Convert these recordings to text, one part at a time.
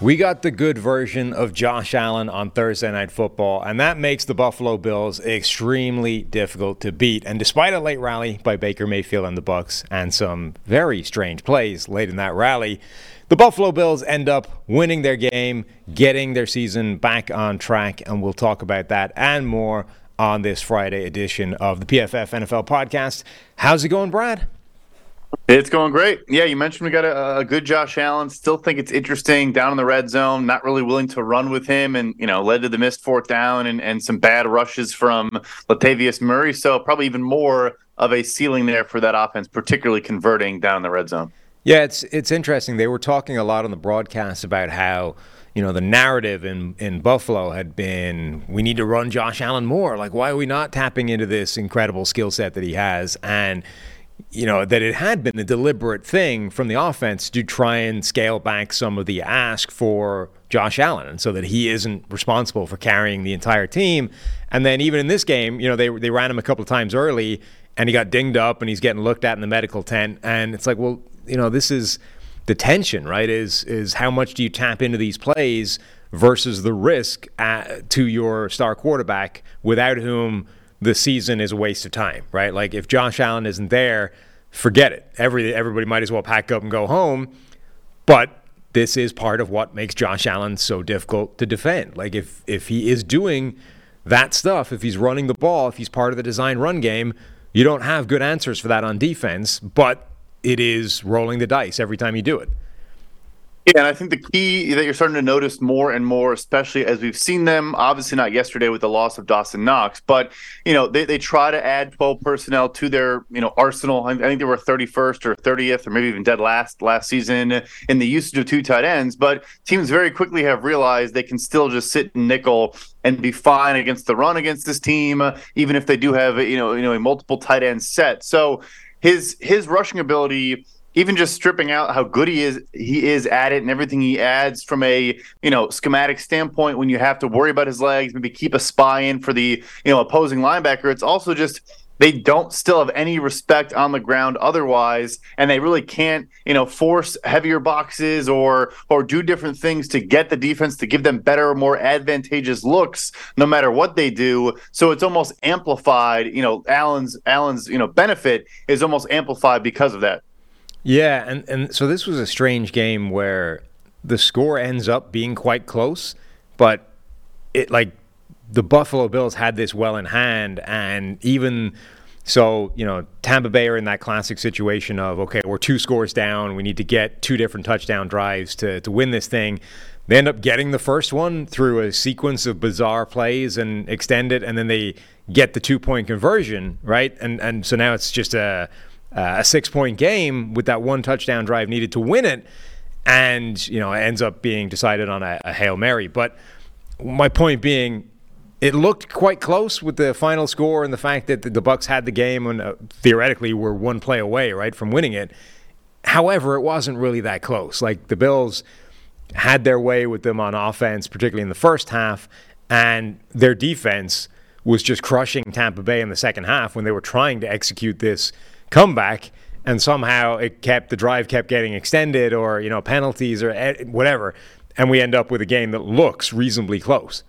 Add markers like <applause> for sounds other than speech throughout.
We got the good version of Josh Allen on Thursday Night Football, and that makes the Buffalo Bills extremely difficult to beat. And despite a late rally by Baker Mayfield and the Bucks, and some very strange plays late in that rally, the Buffalo Bills end up winning their game, getting their season back on track, and we'll talk about that and more on this Friday edition of the PFF NFL podcast. How's it going, Brad? It's going great. Yeah, you mentioned we got a, a, good Josh Allen. Still think it's interesting down in the red zone. Not really willing to run with him, and you know led to the missed fourth down and, and some bad rushes from Latavius Murray. So probably even more of a ceiling there for that offense, particularly converting down the red zone. Yeah, it's it's interesting. They were talking a lot on the broadcast about how you know the narrative in in Buffalo had been we need to run Josh Allen more. Like why are we not tapping into this incredible skill set that he has and you know, that it had been a deliberate thing from the offense to try and scale back some of the ask for Josh Allen, and so that he isn't responsible for carrying the entire team. And then even in this game, you know, they they ran him a couple of times early, and he got dinged up, and he's getting looked at in the medical tent. And it's like, well, you know, this is the tension, right? Is is how much do you tap into these plays versus the risk at, to your star quarterback, without whom the season is a waste of time, right? Like if Josh Allen isn't there, forget it. Every everybody might as well pack up and go home. But this is part of what makes Josh Allen so difficult to defend. Like if if he is doing that stuff, if he's running the ball, if he's part of the design run game, you don't have good answers for that on defense, but it is rolling the dice every time you do it. Yeah, and I think the key that you're starting to notice more and more, especially as we've seen them, obviously not yesterday with the loss of Dawson Knox, but you know they, they try to add 12 personnel to their you know arsenal. I, think they were 31st or 30th or maybe even dead last last season in the usage of two tight ends. But teams very quickly have realized they can still just sit in nickel and be fine against the run against this team, even if they do have you know you know a multiple tight end set. So his his rushing ability even just stripping out how good he is he is at it and everything he adds from a you know schematic standpoint when you have to worry about his legs maybe keep a spy in for the you know opposing linebacker it's also just they don't still have any respect on the ground otherwise and they really can't you know force heavier boxes or or do different things to get the defense to give them better more advantageous looks no matter what they do. So it's almost amplified you know allen's allen's you know benefit is almost amplified because of that yeah, and, and so this was a strange game where the score ends up being quite close, but it like the Buffalo Bills had this well in hand, and even so, you know, Tampa Bay are in that classic situation of okay, we're two scores down, we need to get two different touchdown drives to to win this thing. They end up getting the first one through a sequence of bizarre plays and extend it, and then they get the two point conversion, right? And and so now it's just a uh, a six point game with that one touchdown drive needed to win it. And, you know, it ends up being decided on a, a Hail Mary. But my point being, it looked quite close with the final score and the fact that the, Bucks had the game and uh, theoretically were one play away, right, from winning it. However, it wasn't really that close. Like the Bills had their way with them on offense, particularly in the first half, and their defense was just crushing Tampa Bay in the second half when they were trying to execute this comeback and somehow it kept the drive kept getting extended or you know penalties or eh, whatever and we end up with a game that looks reasonably close.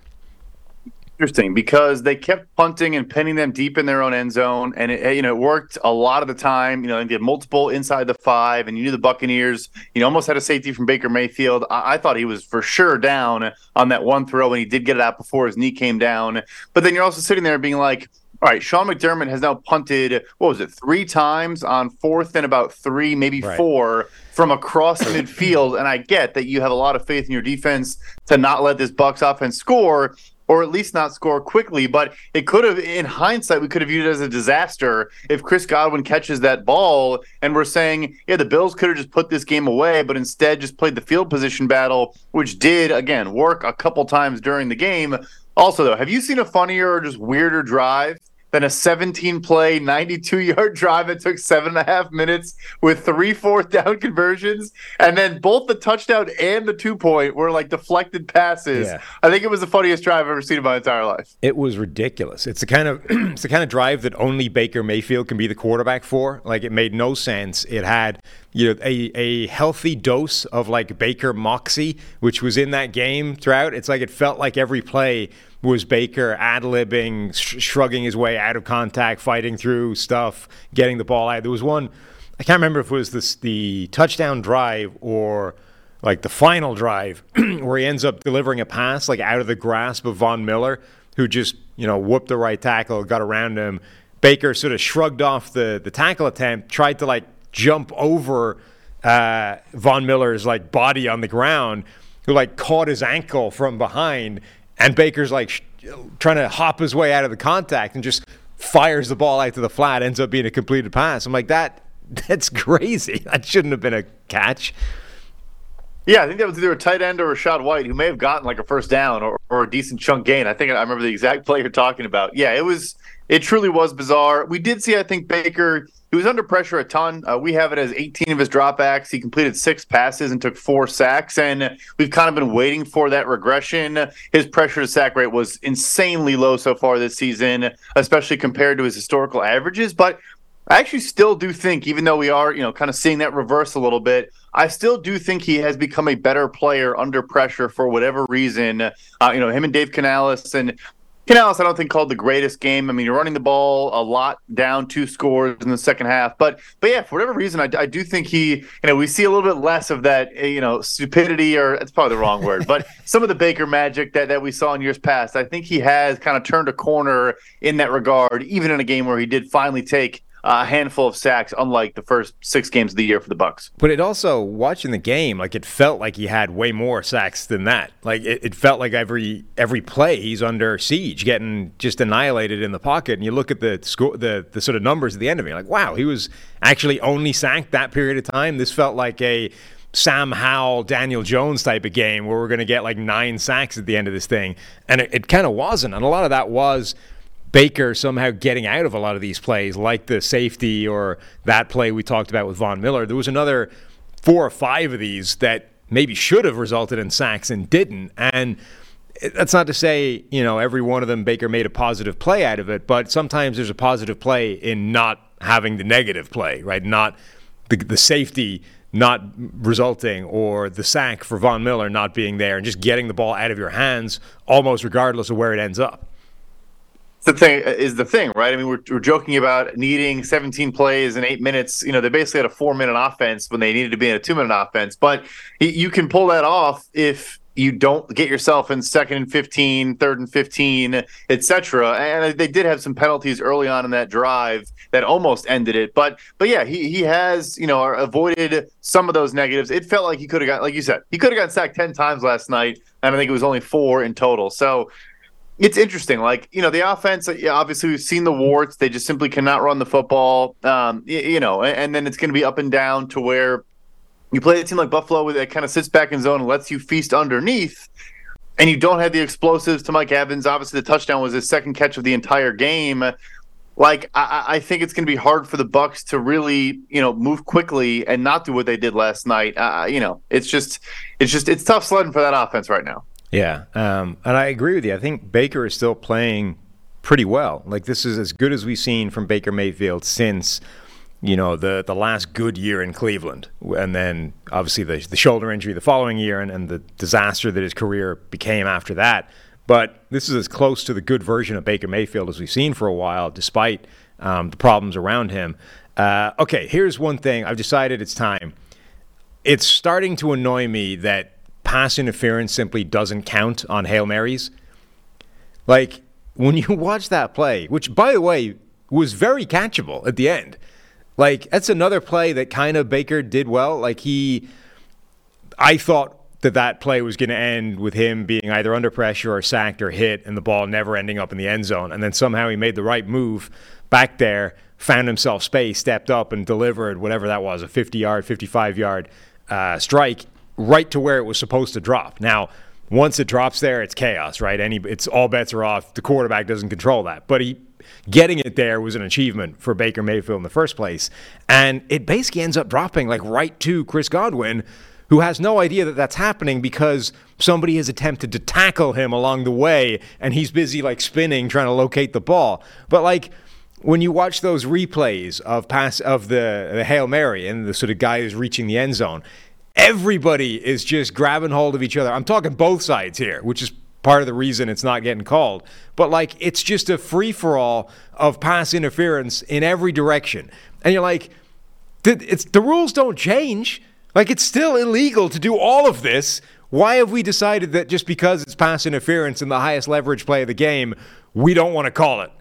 Interesting because they kept punting and pinning them deep in their own end zone and it eh, you know it worked a lot of the time. You know they did multiple inside the five and you knew the buccaneers you know almost had a safety from baker mayfield. I-, I thought he was for sure down on that one throw and he did get it out before his knee came down. But then you're also sitting there being like all right, Sean McDermott has now punted, what was it, three times on fourth and about three, maybe right. four from across <clears throat> midfield. And I get that you have a lot of faith in your defense to not let this Bucks offense score. or at least not score quickly. But it could have, in hindsight, we could have viewed it as a disaster if Chris Godwin catches that ball and we're saying, yeah, the Bills could have just put this game away, but instead just played the field position battle, which did, again, work a couple times during the game. Also, though, have you seen a funnier or just weirder drive than a 17 play, 92 <laughs> yard drive that took seven and a half minutes with three fourth down conversions. And then both the touchdown and the two point were like deflected passes. Yeah. I think it was the funniest drive I've ever seen in my entire life. It was ridiculous. It's the kind of <clears throat> it's the kind of drive that only Baker Mayfield can be the quarterback for. Like it made no sense. It had you know a, a healthy dose of like Baker moxie, which was in that game throughout. It's like it felt like every play was Baker ad libbing, sh- shrugging his way out of contact, fighting through stuff, getting the ball out. There was one, I can't remember if it was this, the touchdown drive or like the final drive <clears throat> where he ends up delivering a pass like out of the grasp of Von Miller, who just, you know, whooped the right tackle, got around him. Baker sort of shrugged off the, the tackle attempt, tried to like jump over uh, Von Miller's like body on the ground, who like caught his ankle from behind and Baker's like sh- trying to hop his way out of the contact and just fires the ball out to the flat, ends up being a completed pass. I'm like, that <laughs> that's crazy. <laughs> That shouldn't have been a catch. Yeah, I think that was either a tight end or Rachaad White who may have gotten like a first down or, or a decent chunk gain. I think I remember the exact <laughs> play you're talking about. Yeah, it was it truly was bizarre. We did see, I think, Baker he was under pressure a ton. Uh, we have it as 18 of his dropbacks. He completed six passes and took four sacks. And we've kind of been waiting for that regression. His pressure to sack rate was insanely low so far this season, especially compared to his historical averages. But I actually still do think, even though we are, you know, kind of seeing that reverse a little bit, I still do think he has become a better player under pressure for whatever reason. Uh, you know, him and Dave Canales and Canales, I don't think called the greatest game. I mean, you're running the ball a lot down, two scores in the second half. But but yeah, for whatever reason, I, I do think he, you know, we see a little bit less of that, eh, you know, stupidity or it's probably the wrong <laughs> word, but some of the Baker magic that that we saw in years past. I think he has kind of turned a corner in that regard, even in a game where he did finally take a handful of sacks, unlike the first six games of the year for the Bucks. But it also watching the game, like it felt like he had way more sacks than that. Like it, it, felt like every every play he's under siege, getting just annihilated in the pocket. And you look at the score, the the sort of numbers at the end of it, like, wow, he was actually only sacked that period of time. This felt like a Sam Howell, Daniel Jones type of game where we're going to get like nine sacks at the end of this thing, and it, it kind of wasn't. And a lot of that was Baker somehow getting out of a lot of these plays, like the safety or that play we talked about with Von Miller. There was another four or five of these that maybe should have resulted in sacks and didn't. And that's not to say, you know, every one of them Baker made a positive play out of it, but sometimes there's a positive play in not having the negative play, right? Not the, the safety not resulting or the sack for Von Miller not being there and just getting the ball out of your hands almost regardless of where it ends up the thing is the thing, right? I mean, we're, we're joking about needing 17 plays in eight minutes. You know, they basically had a four minute offense when they needed to be in a two minute offense. But you can pull that off if you don't get yourself in second and 15, third and 15, etc. And they did have some penalties early on in that drive that almost ended it. But but yeah, he he has you know avoided some of those negatives. It felt like he could have got, like you said, he could have got sacked 10 times last night, and I think it was only four in total. So it's interesting. Like you know, the offense. Obviously, we've seen the warts. They just simply cannot run the football. Um, you, you know, and, and then it's going to be up and down to where you play a team like Buffalo that kind of sits back in zone and lets you feast underneath, and you don't have the explosives to Mike Evans. Obviously, the touchdown was his second catch of the entire game. Like I, I think it's going to be hard for the Bucks to really, you know, move quickly and not do what they did last night. Uh, you know, it's just, it's just, it's tough sledding for that offense right now. Yeah, um, and I agree with you. I think Baker is still playing pretty well. Like this is as good as we've seen from Baker Mayfield since you know the the last good year in Cleveland, and then obviously the the shoulder injury the following year, and, and the disaster that his career became after that. But this is as close to the good version of Baker Mayfield as we've seen for a while, despite um, the problems around him. Uh, okay, here's one thing I've decided it's time. It's starting to annoy me that pass interference simply doesn't count on Hail Marys. Like, when you <laughs> watch that play, which, by the way, was very catchable at the end, like, that's another play that kind of Baker did well. Like, he, I thought, that that play was going to end with him being either under pressure or sacked or hit and the ball never ending up in the end zone. And then somehow he made the right move back there, found himself space, stepped up and delivered whatever that was a 50 yard, 55 yard uh, strike right to where it was supposed to drop. Now, once it drops there, it's chaos, right? Any, it's all bets are off. The quarterback doesn't control that, but he getting it there was an achievement for Baker Mayfield in the first place, and it basically ends up dropping like right to Chris Godwin, who has no idea that that's happening because somebody has attempted to tackle him along the way, and he's busy like spinning trying to locate the ball, but like when you watch those replays of pass of the, the hail mary and the sort of guy who's reaching the end zone, everybody is just grabbing hold of each other. I'm talking both sides here, which is part of the reason it's not getting called. But like it's just a free for all of pass interference in every direction, and you're like, it's the rules don't change. Like it's still illegal to do all of this. Why have we decided that just because it's pass interference in the highest leverage play of the game, we don't want to call it?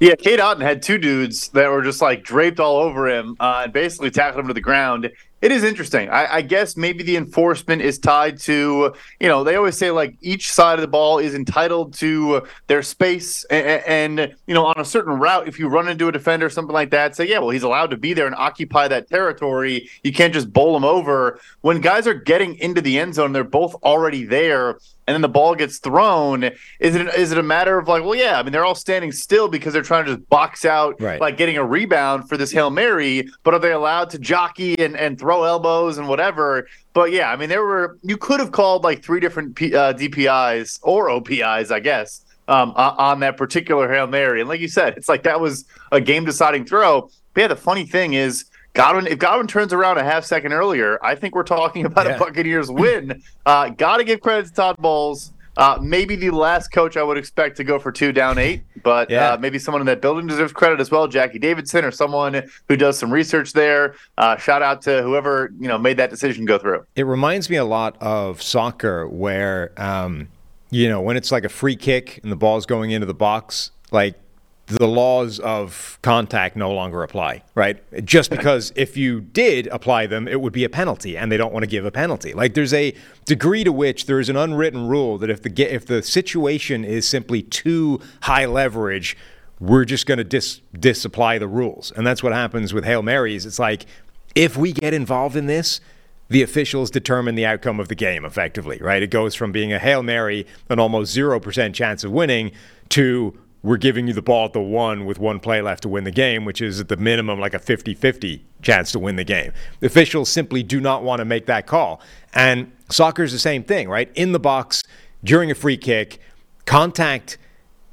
Yeah, Cade Otton had two dudes that were just like draped all over him uh, and basically tackled him to the ground. It is interesting. I, I, guess maybe the enforcement is tied to, you know, they always say like each side of the ball is entitled to their space. And, and, you know, on a certain route, if you run into a defender or something like that, say, yeah, well, he's allowed to be there and occupy that territory. You can't just bowl him over. When guys are getting into the end zone, they're both already there and then the ball gets thrown, is it is it a matter of like, well, yeah, I mean, they're all standing still because they're trying to just box out, right. like getting a rebound for this hail mary, but are they allowed to jockey and and throw elbows and whatever? But yeah, I mean, there were you could have called like three different P, uh, DPIs or OPIs, I guess. Um, on that particular Hail Mary. And like you said, it's like that was a game deciding throw. But yeah, the funny thing is, Godwin, if Godwin turns around a half second earlier, I think we're talking about yeah. a Buccaneers win. Uh, Got to give credit to Todd Bowles. Uh, maybe the last coach I would expect to go for two down eight, but yeah. uh, maybe someone in that building deserves credit as well. Jackie Davidson or someone who does some research there. Uh, shout out to whoever you know made that decision go through. It reminds me a lot of soccer, where um, you know when it's like a free kick and the ball's going into the box, like the laws of contact no longer apply, right? Just because if you did apply them, it would be a penalty, and they don't want to give a penalty. Like there's a degree to which there is an unwritten rule that if the if the situation is simply too high leverage, we're just going to dis disapply the rules, and that's what happens with hail marys. It's like if we get involved in this. The officials determine the outcome of the game effectively, right? It goes from being a Hail Mary, an almost 0% chance of winning, to we're giving you the ball at the one with one play left to win the game, which is at the minimum like a 50 50 chance to win the game. The officials simply do not want to make that call. And soccer is the same thing, right? In the box, during a free kick, contact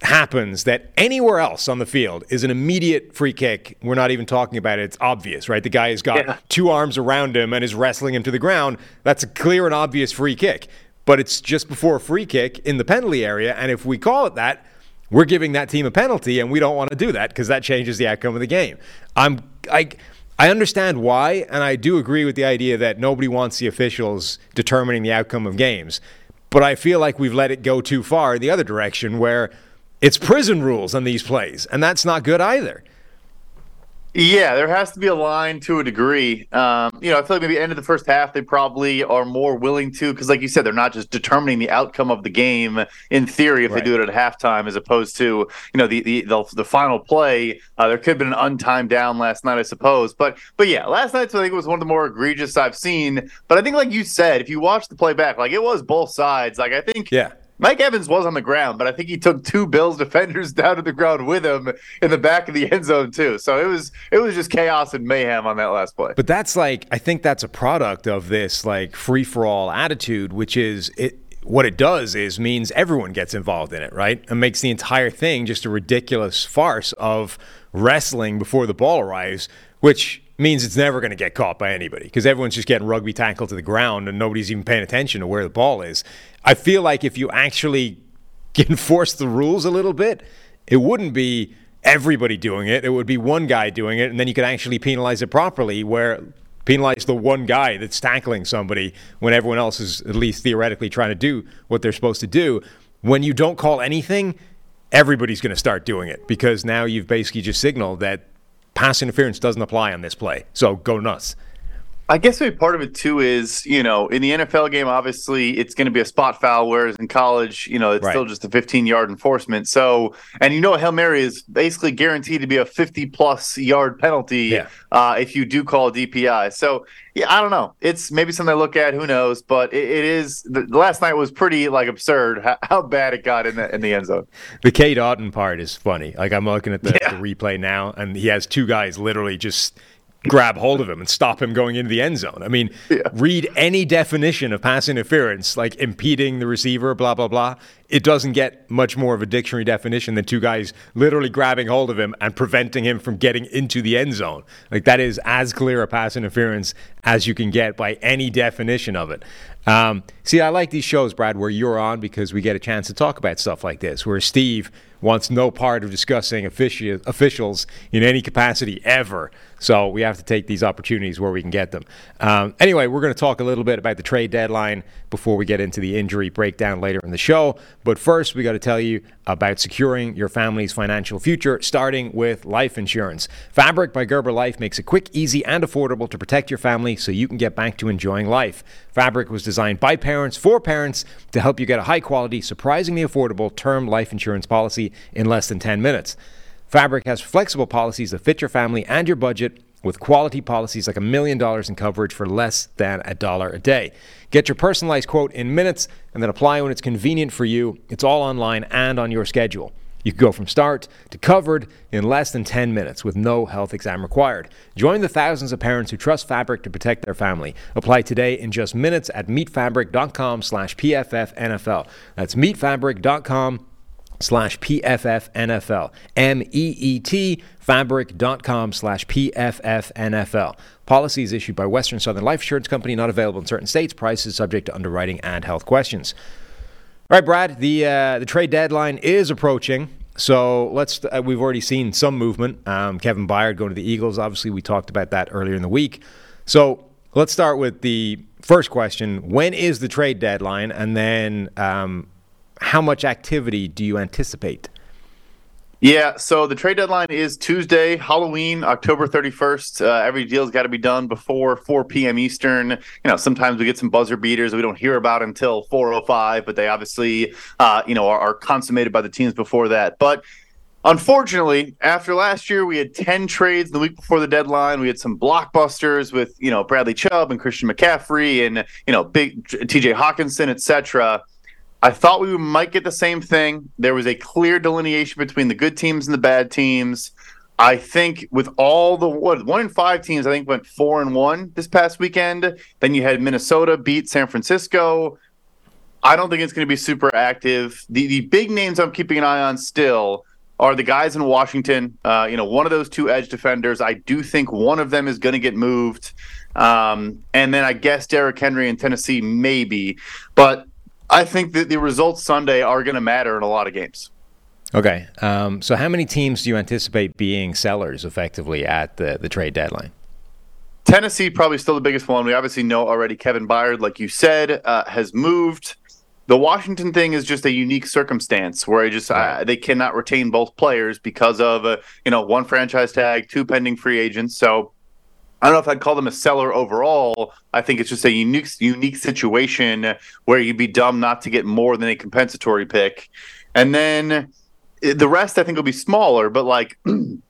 happens that anywhere else on the field is an immediate free kick. We're not even talking about it. It's obvious, right? The guy has got yeah. two arms around him and is wrestling him to the ground. That's a clear and obvious free kick. But it's just before a free kick in the penalty area. And if we call it that, we're giving that team a penalty, and we don't want to do that because that changes the outcome of the game. I'm I. I understand why, and I do agree with the idea that nobody wants the officials determining the outcome of games. But I feel like we've let it go too far in the other direction where it's prison rules on these plays, and that's not good either. Yeah, there has to be a line to a degree. Um, you know, I feel like maybe end of the first half, they probably are more willing to, because like you said, they're not just determining the outcome of the game in theory if right. they do it at halftime, as opposed to you know the the the, the final play. Uh, there could have been an untimed down last night, I suppose. But but yeah, last night I think was one of the more egregious I've seen. But I think, like you said, if you watch the playback, like it was both sides. Like I think yeah Mike Evans was on the ground, but I think he took two Bills defenders <laughs> down to the ground with him in the back of the end zone too. So it was it was just chaos and mayhem on that last play. But that's like I think that's a product of this like free for all attitude, which is it what it does is means everyone gets involved in it, right? And makes the entire thing just a ridiculous farce of wrestling before the ball arrives, which means it's never going to get caught by anybody because everyone's just getting rugby tackled to the ground and nobody's even paying attention to where the ball is. I feel like if you actually <laughs> enforce the rules a little bit, it wouldn't be everybody doing it. It would be one guy doing it, and then you could actually penalize it properly, where penalize the one guy that's tackling somebody when everyone else is at least theoretically trying to do what they're supposed to do. When you don't call anything, everybody's going to start doing it because now you've basically just signaled that pass interference doesn't apply on this play. So go nuts. I guess maybe part of it too is, you know, in the NFL game, obviously it's going to be a spot foul, whereas in college, you know, it's Right. still just a 15 yard enforcement. So, and you know, a Hail Mary is basically guaranteed to be a 50 plus yard penalty Yeah. uh, if you do call DPI. So, yeah, I don't know. It's maybe something to look at. Who knows? But it, it is. The, last night was pretty like absurd how, how bad it got in the in the end zone. The Cade Otton part is funny. Like I'm looking at the, Yeah. the replay now, and he has two guys literally just grab hold of him and stop him going into the end zone. I mean, read any definition of pass interference, like impeding the receiver, blah blah blah. It doesn't get much more of a dictionary definition than two guys literally grabbing hold of him and preventing him from getting into the end zone. Like that is as clear a pass interference as you can get by any definition of it. Um, see, I like these shows, Brad, where you're on because we get a chance to talk about stuff like this. Where Steve wants no part of discussing offici- officials in any capacity ever. So we have to take these opportunities where we can get them. Um, anyway, we're going to talk a little bit about the trade deadline before we get into the injury breakdown later in the show. But first, we got to tell you about securing your family's financial future, starting with life insurance. Fabric by Gerber Life makes it quick, easy, and affordable to protect your family so you can get back to enjoying life. Fabric was designed by parents for parents to help you get a high quality, surprisingly affordable term life insurance policy in less than 10 minutes. Fabric has flexible policies that fit your family and your budget with quality policies like a million dollars in coverage for less than a dollar a day. Get your personalized quote in minutes and then apply when it's convenient for you. It's all online and on your schedule. You can go from start to covered in less than 10 minutes with no health exam required. Join the thousands of parents who trust Fabric to protect their family. Apply today in just minutes at meetfabric.com slash PFFNFL. That's meetfabric.com slash PFFNFL. M-E-E-T fabric.com slash PFFNFL. Policies issued by Western Southern Life Insurance Company, not available in certain states. Prices subject to underwriting and health questions. All right, Brad. The uh, the trade deadline is approaching, so let's. Uh, we've already seen some movement. Um, Kevin Byard going to the Eagles. Obviously, we talked about that earlier in the week. So let's start with the first question: When is the trade deadline, and then um, how much activity do you anticipate? Yeah, so the trade deadline is Tuesday, Halloween, October 31st. Uh, every deal's got to be done before 4 p.m. Eastern. You know, sometimes we get some buzzer beaters we don't hear about until 4:05, but they obviously, uh, you know, are, are consummated by the teams before that. But unfortunately, after last year, we had 10 trades the week before the deadline. We had some blockbusters with, you know, Bradley Chubb and Christian McCaffrey and, you know, big TJ Hockenson, etc. I thought we might get the same thing. There was a clear delineation between the good teams and the bad teams. I think with all the what one in five teams, I think went four and one this past weekend. Then you had Minnesota beat San Francisco. I don't think it's going to be super active. The the big names I'm keeping an eye on still are the guys in Washington. Uh, you know, one of those two edge defenders. I do think one of them is going to get moved. Um, and then I guess Derrick Henry in Tennessee maybe, but I think that the results Sunday are going to matter in a lot of games. Okay. Um, so, how many teams do you anticipate being sellers effectively at the, the trade deadline? Tennessee probably still the biggest one. We obviously know already Kevin Byard, like you said, uh, has moved. The Washington thing is just a unique circumstance where I just uh, they cannot retain both players because of uh, you know one franchise tag, two pending free agents. So I don't know if I'd call them a seller overall. I think it's just a unique unique situation where you'd be dumb not to get more than a compensatory pick. And then eh, the rest I think will be smaller, but like <clears throat> you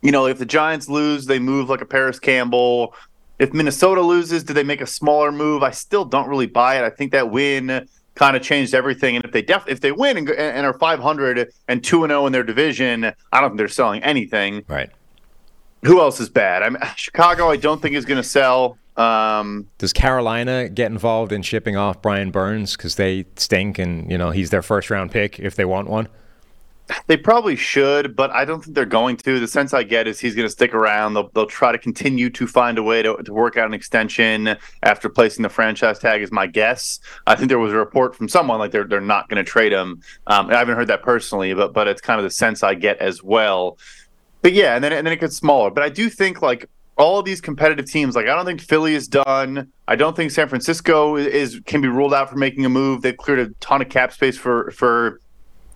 know, if the Giants lose, they move like a Parris Campbell. If Minnesota loses, do they make a smaller move? I still don't really buy it. I think that win kind of changed everything. And if they def- if they win and, and are 500 and 2 and 0 in their division, I don't think they're selling anything. Right. Who else is bad? I mean, <laughs> Chicago, I don't think is going to sell. Um, Does Carolina get involved in shipping off Brian Burns because they stink and you know he's their first round pick if they want one? They probably should, but I don't think they're going to. The sense I get is he's going to stick around. They'll, they'll try to continue to find a way to, to work out an extension after placing the franchise tag, is my guess. I think there was a report from someone like they're, they're not going to trade him. Um, I haven't heard that personally, but but it's kind of the sense I get as well. But yeah, and then and then it gets smaller. But I do think like all these competitive teams, like I don't think Philly is done. I don't think San Francisco is can be ruled out for making a move. They've cleared a ton of cap space for for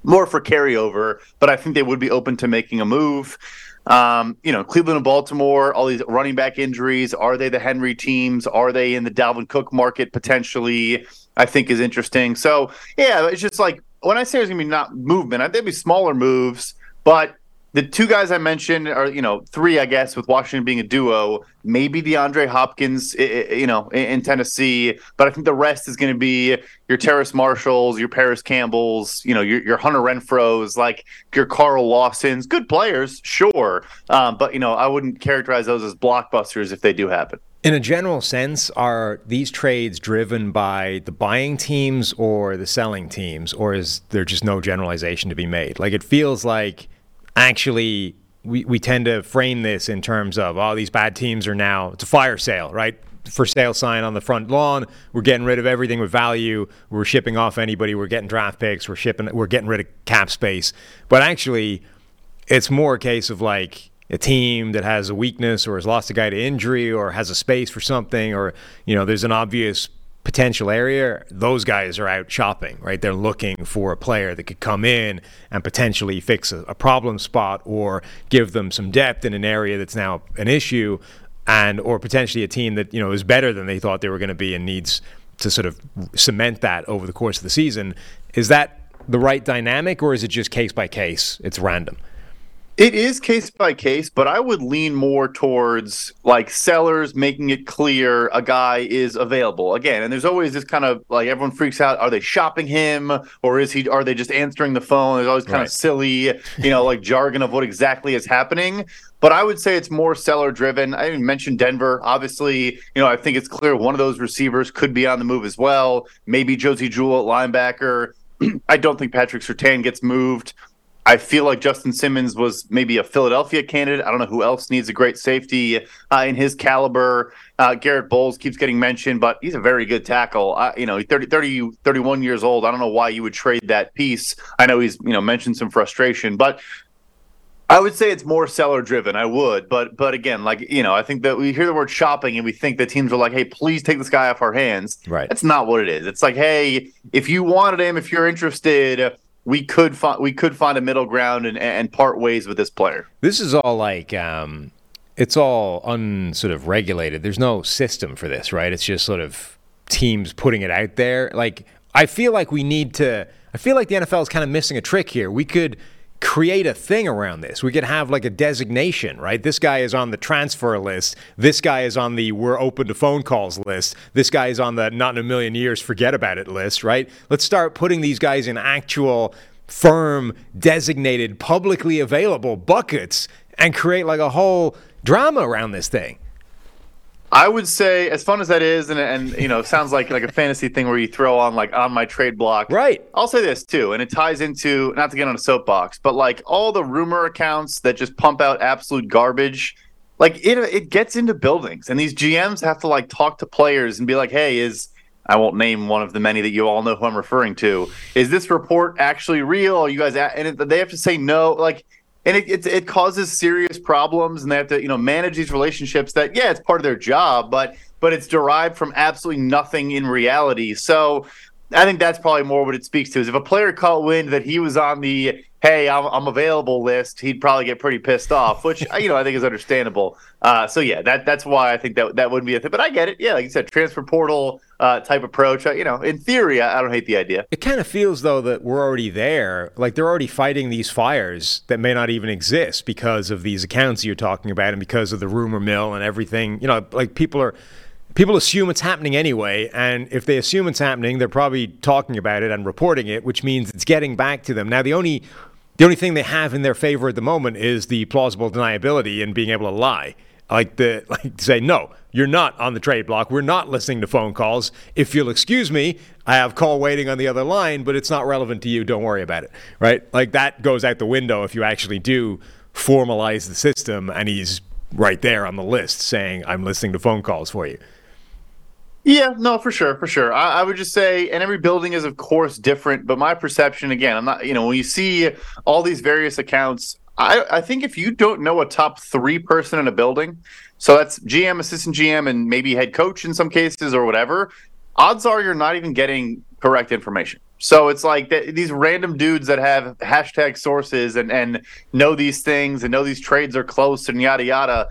more for carryover, but I think they would be open to making a move. Um, you know, Cleveland and Baltimore, all these running back injuries. Are they the Henry teams? Are they in the Dalvin Cook market potentially? I think is interesting. So yeah, it's just like when I say there's gonna be not movement, I think it'd be smaller moves, but the two guys I mentioned are, you know, three, I guess, with Washington being a duo. Maybe DeAndre Hopkins, you know, in Tennessee, but I think the rest is going to be your Terrace Marshalls, your Parris Campbells, you know, your, your Hunter Renfrow's, like your Carl Lawsons. Good players, sure, um, but you know, I wouldn't characterize those as blockbusters if they do happen. In a general sense, are these trades driven by the buying teams or the selling teams, or is there just no generalization to be made? Like it feels like actually we, we tend to frame this in terms of oh these bad teams are now it's a fire sale right? For sale sign on the front lawn. We're getting rid of everything with value. We're shipping off anybody. We're getting draft picks. We're shipping we're getting rid of cap space. But actually it's more a case of like a team that has a weakness or has lost a guy to injury or has a space for something or you know there's an obvious potential area, those guys are out shopping, right? They're looking for a player that could come in and potentially fix a, a, problem spot or give them some depth in an area that's now an issue, and or potentially a team that you know is better than they thought they were going to be and needs to sort of cement that over the course of the season. Is that the right dynamic, or is it just case by case? It's random. It is case by case, but I would lean more towards like sellers making it clear a guy is available again. And there's always this kind of like everyone freaks out: are they shopping him, or is he? Are they just answering the phone? There's always kind right. of silly, you know, like jargon of what exactly is happening. But I would say it's more seller driven. I even mentioned Denver. Obviously, you know, I think it's clear one of those receivers could be on the move as well. Maybe Josey Jewell at linebacker. <clears throat> I don't think Patrick Surtain gets moved. I feel like Justin Simmons was maybe a Philadelphia candidate. I don't know who else needs a great safety uh, in his caliber. Uh, Garett Bolles keeps getting mentioned, but he's a very good tackle. Uh, you know, 30, 30, 31 years old. I don't know why you would trade that piece. I know he's, you know, mentioned some frustration, but I would say it's more seller driven. I would, but but again, like you know, I think that we hear the word shopping and we think that teams are like, "Hey, please take this guy off our hands." Right. That's not what it is. It's like, "Hey, if you wanted him, if you're interested, we could find we could find a middle ground and, and part ways with this player. This is all like um, it's all unsort of regulated. There's no system for this, right? It's just sort of teams putting it out there. Like I feel like we need to. I feel like the NFL is kind of missing a trick here. We could create a thing around this. We could have like a designation, right? This guy is on the transfer list. This guy is on the we're open to phone calls list. This guy is on the not in a million years forget about it list, right? Let's start putting these guys in actual firm designated publicly available buckets and create like a whole drama around this thing. I would say, as fun as that is, and and you know, sounds like like a fantasy thing where you throw on like on my trade block. Right. I'll say this too, and it ties into not to get on a soapbox, but like all the rumor accounts that just pump out absolute garbage. Like it, it gets into buildings, and these GMs have to like talk to players and be like, "Hey, is I won't name one of the many that you all know who I'm referring to. Is this report actually real? Are you guys?" At, and it, they have to say no. Like and it, it, it causes serious problems and they have to you know manage these relationships that yeah it's part of their job but but it's derived from absolutely nothing in reality. So i think that's probably more what it speaks to is if a player caught wind that he was on the hey, I'm, I'm available list, he'd probably get pretty pissed off, which <laughs> you know I think is understandable. Uh, so yeah, that that's why I think that that wouldn't be a thing. But I get it. Yeah, like you said, transfer portal uh, type approach. Uh, you know, in theory, I, I don't hate the idea. It kind of feels though that we're already there. Like they're already fighting these fires that may not even exist because of these accounts you're talking about and because of the rumor mill and everything. You know, like people are people assume it's happening anyway. And if they assume it's happening, they're probably talking about it and reporting it, which means it's getting back to them. Now, the only the only thing they have in their favor at the moment is the plausible deniability and being able to lie. Like the <laughs> like say, no, you're not on the trade block. We're not listening to phone calls. If you'll excuse me, I have call waiting on the other line, but it's not relevant to you. Don't worry about it. Right? Like that goes out the window if you actually do formalize the system and he's right there on the list saying, I'm listening to phone calls for you. Yeah, no, for sure, for sure. I, I, would just say, and every building is, of course, different. But my perception, again, I'm not, you know, when you see all these various accounts, I, I think if you don't know a top three person in a building, so that's GM, assistant GM, and maybe head coach in some cases or whatever, odds are you're not even getting correct information. So it's like th- these random dudes that have hashtag sources and, and know these things and know these trades are close and yada yada.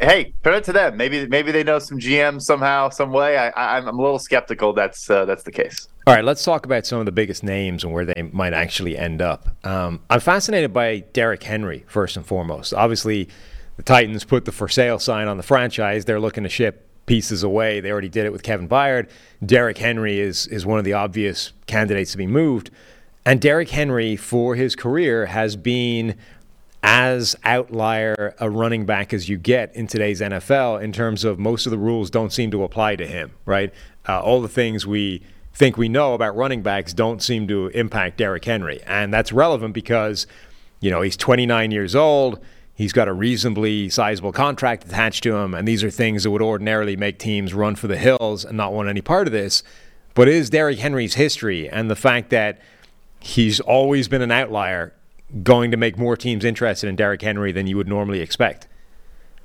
Hey, credit to them. Maybe maybe they know some GM somehow, some way. I, I'm, I'm a little skeptical that's uh, that's the case. All right, let's talk about some of the biggest names and where they might actually end up. Um, I'm fascinated by Derrick Henry first and foremost. Obviously, the Titans put the for sale sign on the franchise. They're looking to ship pieces away. They already did it with Kevin Byard. Derrick Henry is is one of the obvious candidates to be moved. And Derrick Henry, for his career, has been as outlier a running back as you get in today's NFL in terms of most of the rules don't seem to apply to him, right? Uh, all the things we think we know about running backs don't seem to impact Derrick Henry. And that's relevant because, you know, he's 29 years old. He's got a reasonably sizable contract attached to him, and these are things that would ordinarily make teams run for the hills and not want any part of this. But is Derrick Henry's history and the fact that he's always been an outlier going to make more teams interested in Derrick Henry than you would normally expect?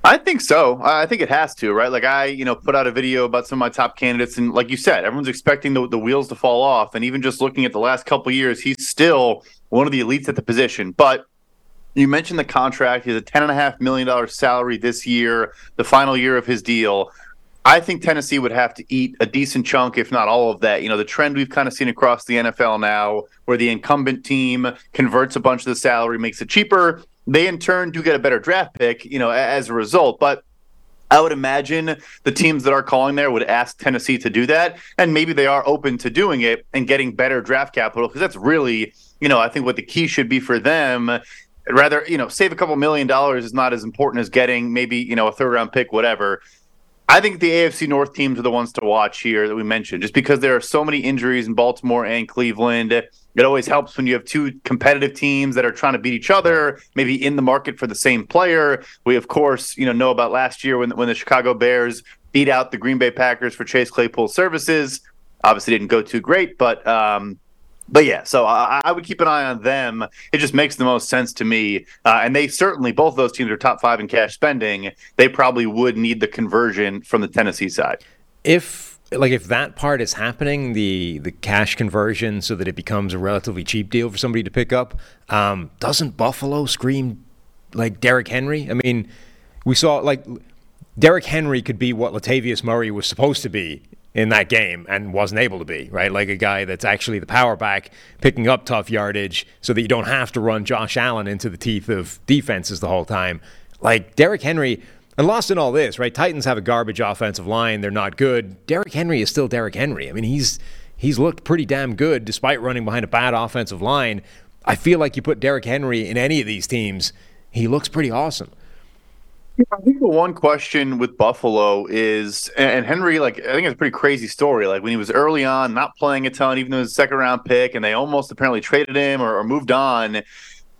I think so. I think it has to, right? Like I, you know, put out a video about some of my top candidates, and like you said, everyone's expecting the, the wheels to fall off. And even just looking at the last couple years, he's still one of the elites at the position. But you mentioned the contract. He has a ten and a half million dollar salary this year, the final year of his deal. I think Tennessee would have to eat a decent chunk, if not all of that. You know, the trend we've kind of seen across the NFL now, where the incumbent team converts a bunch of the salary, makes it cheaper. They in turn do get a better draft pick, you know, as a result. But I would imagine the teams that are calling there would ask Tennessee to do that, and maybe they are open to doing it and getting better draft capital because that's really, you know, I think what the key should be for them. Rather, you know, save a couple million dollars is not as important as getting maybe you know a third round pick, whatever. I think the AFC North teams are the ones to watch here that we mentioned, just because there are so many injuries in Baltimore and Cleveland. It always helps when you have two competitive teams that are trying to beat each other, maybe in the market for the same player. We of course, you know, know about last year when when the Chicago Bears beat out the Green Bay Packers for Chase Claypool services. Obviously, didn't go too great, but um, but yeah, so I, I, would keep an eye on them. It just makes the most sense to me. Uh, and they certainly, both those teams are top five in cash spending. They probably would need the conversion from the Tennessee side. If like if that part is happening, the the cash conversion, so that it becomes a relatively cheap deal for somebody to pick up, um, doesn't Buffalo scream like Derrick Henry? I mean, we saw like Derrick Henry could be what Latavius Murray was supposed to be in that game and wasn't able to be, right? Like a guy that's actually the power back picking up tough yardage so that you don't have to run Josh Allen into the teeth of defenses the whole time. Like Derrick Henry, and lost in all this, right? Titans have a garbage offensive line. They're not good. Derrick Henry is still Derrick Henry. I mean, he's he's looked pretty damn good despite running behind a bad offensive line. I feel like you put Derrick Henry in any of these teams, he looks pretty awesome. I think the one question with Buffalo is, and Henry, like I think it's a pretty crazy story. Like when he was early on, not playing a ton, even though he was a second round pick, and they almost apparently traded him or, or moved on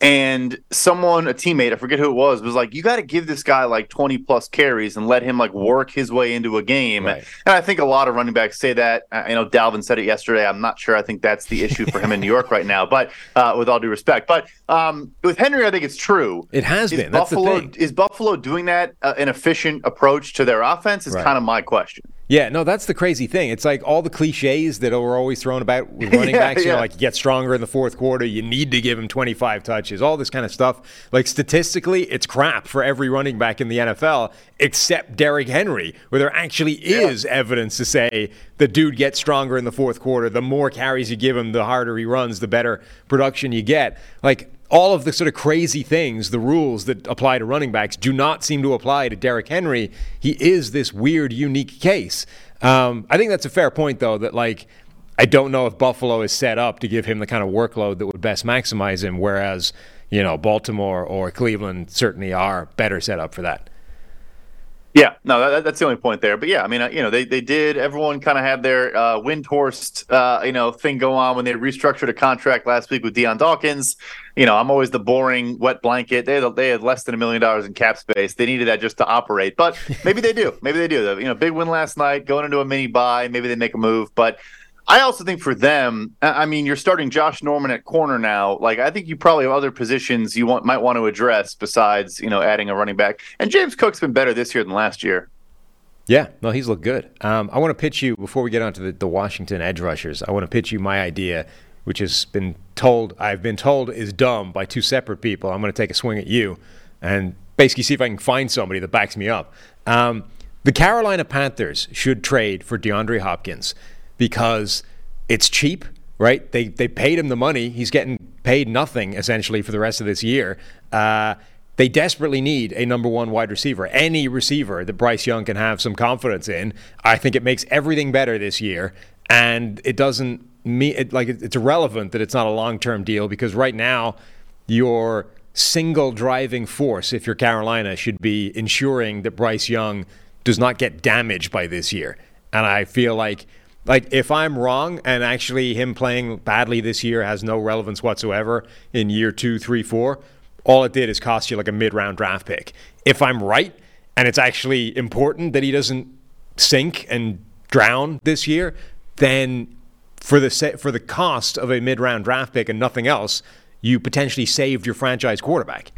and someone a teammate i forget who it was was like you got to give this guy like 20 plus carries and let him like work his way into a game. Right. and i think a lot of running backs say that. You know dalvin said it yesterday. I'm not sure. I think that's the issue for him in new york right now but uh, with all due respect. But um, with henry i think it's true. It has is been. Buffalo is buffalo doing that uh, an efficient approach to their offense is right. kind of my question yeah, no, that's the crazy thing. It's like all the cliches that were always thrown about <laughs> with running yeah, backs. You yeah. know, like you get stronger in the fourth quarter, you need to give him 25 touches, all this kind of stuff. Like statistically, it's crap for every running back in the NFL except Derrick Henry, where there actually is yeah. evidence to say the dude gets stronger in the fourth quarter. The more carries you give him, the harder he runs, the better production you get. Like all of the sort of crazy things, the rules that apply to running backs, do not seem to apply to Derrick Henry. He is this weird, unique case. Um, I think that's a fair point, though, that like I don't know if Buffalo is set up to give him the kind of workload that would best maximize him, whereas you know Baltimore or Cleveland certainly are better set up for that. Yeah, no, that, that's the only point there. But yeah, I mean, uh, you know, they, they did. Everyone kind of had their uh, Windhorst, uh, you know, thing go on when they restructured a contract last week with Dion Dawkins. You know, I'm always the boring wet blanket. They had, they had less than a million dollars in cap space. They needed that just to operate. But <laughs> maybe they do. Maybe they do. You know, big win last night, going into a mini bye. Maybe they make a move. But I also think for them, I mean, you're starting Josh Norman at corner now. Like, I think you probably have other positions you want might want to address besides, you know, adding a running back. And James Cook's been better this year than last year. Yeah, no, he's looked good. Um, I want to pitch you before we get onto the, the Washington edge rushers. I want to pitch you my idea, which has been told I've been told is dumb by two separate people. I'm going to take a swing at you and basically see if I can find somebody that backs me up. Um, the Carolina Panthers should trade for DeAndre Hopkins because it's cheap, right? They they paid him the money. He's getting paid nothing essentially for the rest of this year. Uh, they desperately need a number one wide receiver, any receiver that Bryce Young can have some confidence in. I think it makes everything better this year, and it doesn't mean it, like it's irrelevant that it's not a long term deal because right now your single driving force, if you're Carolina, should be ensuring that Bryce Young does not get damaged by this year. And I feel like like if I'm wrong and actually him playing badly this year has no relevance whatsoever in year two, three, four, all it did is cost you like a mid round draft pick. If I'm right and it's actually important that he doesn't sink and drown this year, then for the for the cost of a mid round draft pick and nothing else, you potentially saved your franchise quarterback.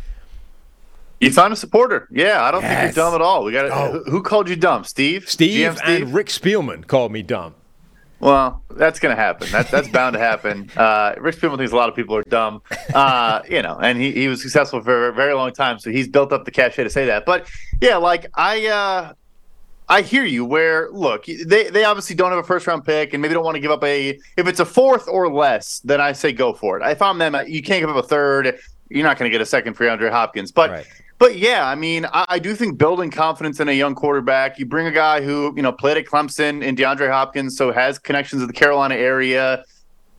You found a supporter. Yeah, I don't Yes. think you're dumb at all. We got Oh. who, who called you dumb? Steve. Steve Steve? and Rick Spielman called me dumb. Well, that's going to happen. That, that's bound to happen. <laughs> Uh, Rick Spielman thinks a lot of people are dumb, uh, you know, and he, he was successful for a very long time, so he's built up the cachet to say that. But yeah, like I uh, I hear you. Where look, they they obviously don't have a first round pick, and maybe don't want to give up a if it's a fourth or less, then I say go for it. If I'm them, you can't give up a third. You're not going to get a second for Andre Hopkins, but. Right. But yeah, I mean, I, I do think building confidence in a young quarterback, you bring a guy who, you know, played at Clemson in DeAndre Hopkins, so has connections to the Carolina area.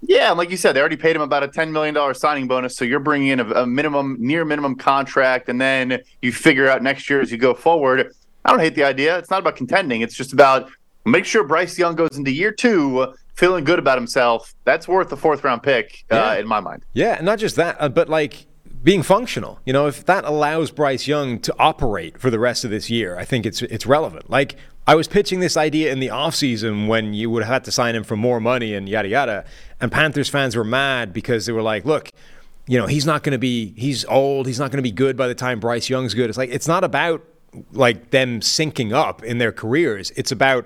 Yeah, and like you said, they already paid him about a $10 million signing bonus. So you're bringing in a, a minimum, near minimum contract, and then you figure out next year as you go forward. I don't hate the idea. It's not about contending, it's just about make sure Bryce Young goes into year two feeling good about himself. That's worth the fourth round pick uh, in my mind. Yeah, and not just that, uh, but like being functional. You know, if that allows Bryce Young to operate for the rest of this year, I think it's it's relevant. Like I was pitching this idea in the offseason when you would have had to sign him for more money and yada yada, and Panthers fans were mad because they were like, "Look, you know, he's not going to be he's old, he's not going to be good by the time Bryce Young's good." It's like it's not about like them syncing up in their careers. It's about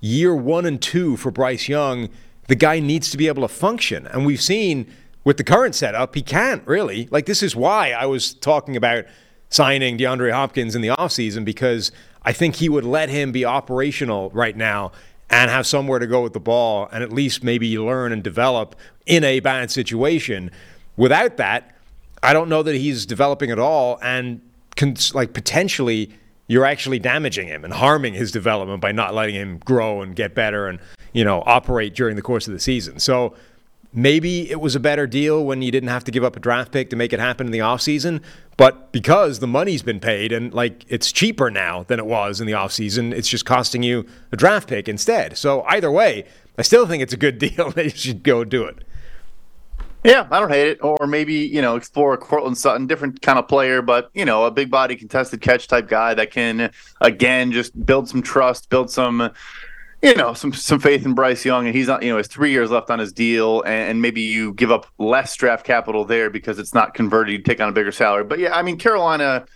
year 1 and 2 for Bryce Young. The guy needs to be able to function. And we've seen with the current setup, he can't really. Like, this is why I was talking about signing DeAndre Hopkins in the offseason because I think he would let him be operational right now and have somewhere to go with the ball and at least maybe learn and develop in a bad situation. Without that, I don't know that he's developing at all and con- like potentially you're actually damaging him and harming his development by not letting him grow and get better and you know operate during the course of the season. So maybe it was a better deal when you didn't have to give up a draft pick to make it happen in the offseason. But because the money's been paid and like it's cheaper now than it was in the offseason, it's just costing you a draft pick instead. So either way, I still think it's a good <laughs> deal. They should go do it. Yeah, I don't hate it. Or maybe, you know, explore Courtland Sutton, different kind of player, but, you know, a big body contested catch type guy that can, again, just build some trust, build some, you know, some some faith in Bryce Young. And he's not, you know, has three years left on his deal. And, and maybe you give up less draft capital there because it's not converted. You take on a bigger salary. But yeah, I mean, Carolina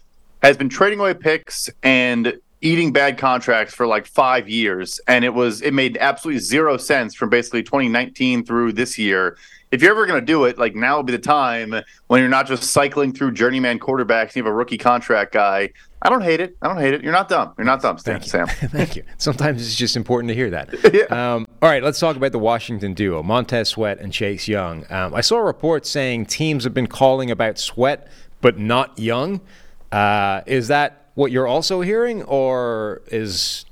has been trading away picks and eating bad contracts for like five years. And it was, it made absolutely zero sense from basically 2019 through this year if you're ever going to do it, like now would be the time when you're not just cycling through journeyman quarterbacks. And you have a rookie contract guy. I don't hate it. I don't hate it. You're not dumb. You're not dumb, Sam. Sam. <laughs> Thank you. Sometimes it's just important to hear that. <laughs> Yeah. um, all right, let's talk about the Washington duo, Montez Sweat and Chase Young. Um, I saw a report saying teams have been calling about Sweat, but not Young. Uh, is that what you're also hearing, or is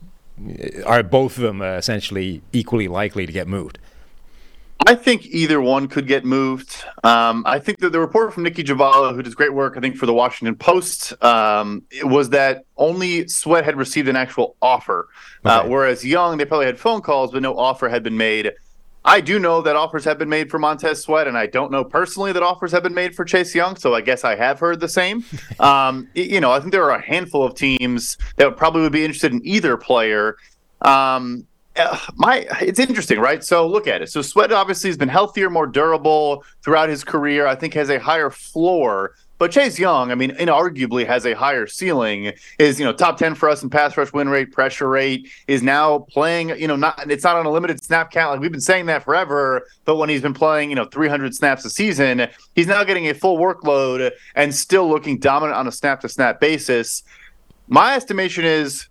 are both of them uh, essentially equally likely to get moved? I think either one could get moved. Um, I think that the report from Nicki Jhabvala, who does great work, I think, for the Washington Post, um, was that only Sweat had received an actual offer, uh, whereas Young, they probably had phone calls, but no offer had been made. I do know that offers have been made for Montez Sweat, and I don't know personally that offers have been made for Chase Young. So I guess I have heard the same. <laughs> um, you know, I think there are a handful of teams that would probably would be interested in either player. Um, uh, my it's interesting, right? So look at it. So Sweat obviously has been healthier, more durable throughout his career. I think has a higher floor But Chase Young, I mean, inarguably has a higher ceiling. Is you know top ten for us in pass rush win rate, pressure rate. Is now playing. You know, not it's not on a limited snap count. Like we've been saying that forever. But when he's been playing, you know, 300 snaps a season, he's now getting a full workload and still looking dominant on a snap to snap basis. My estimation is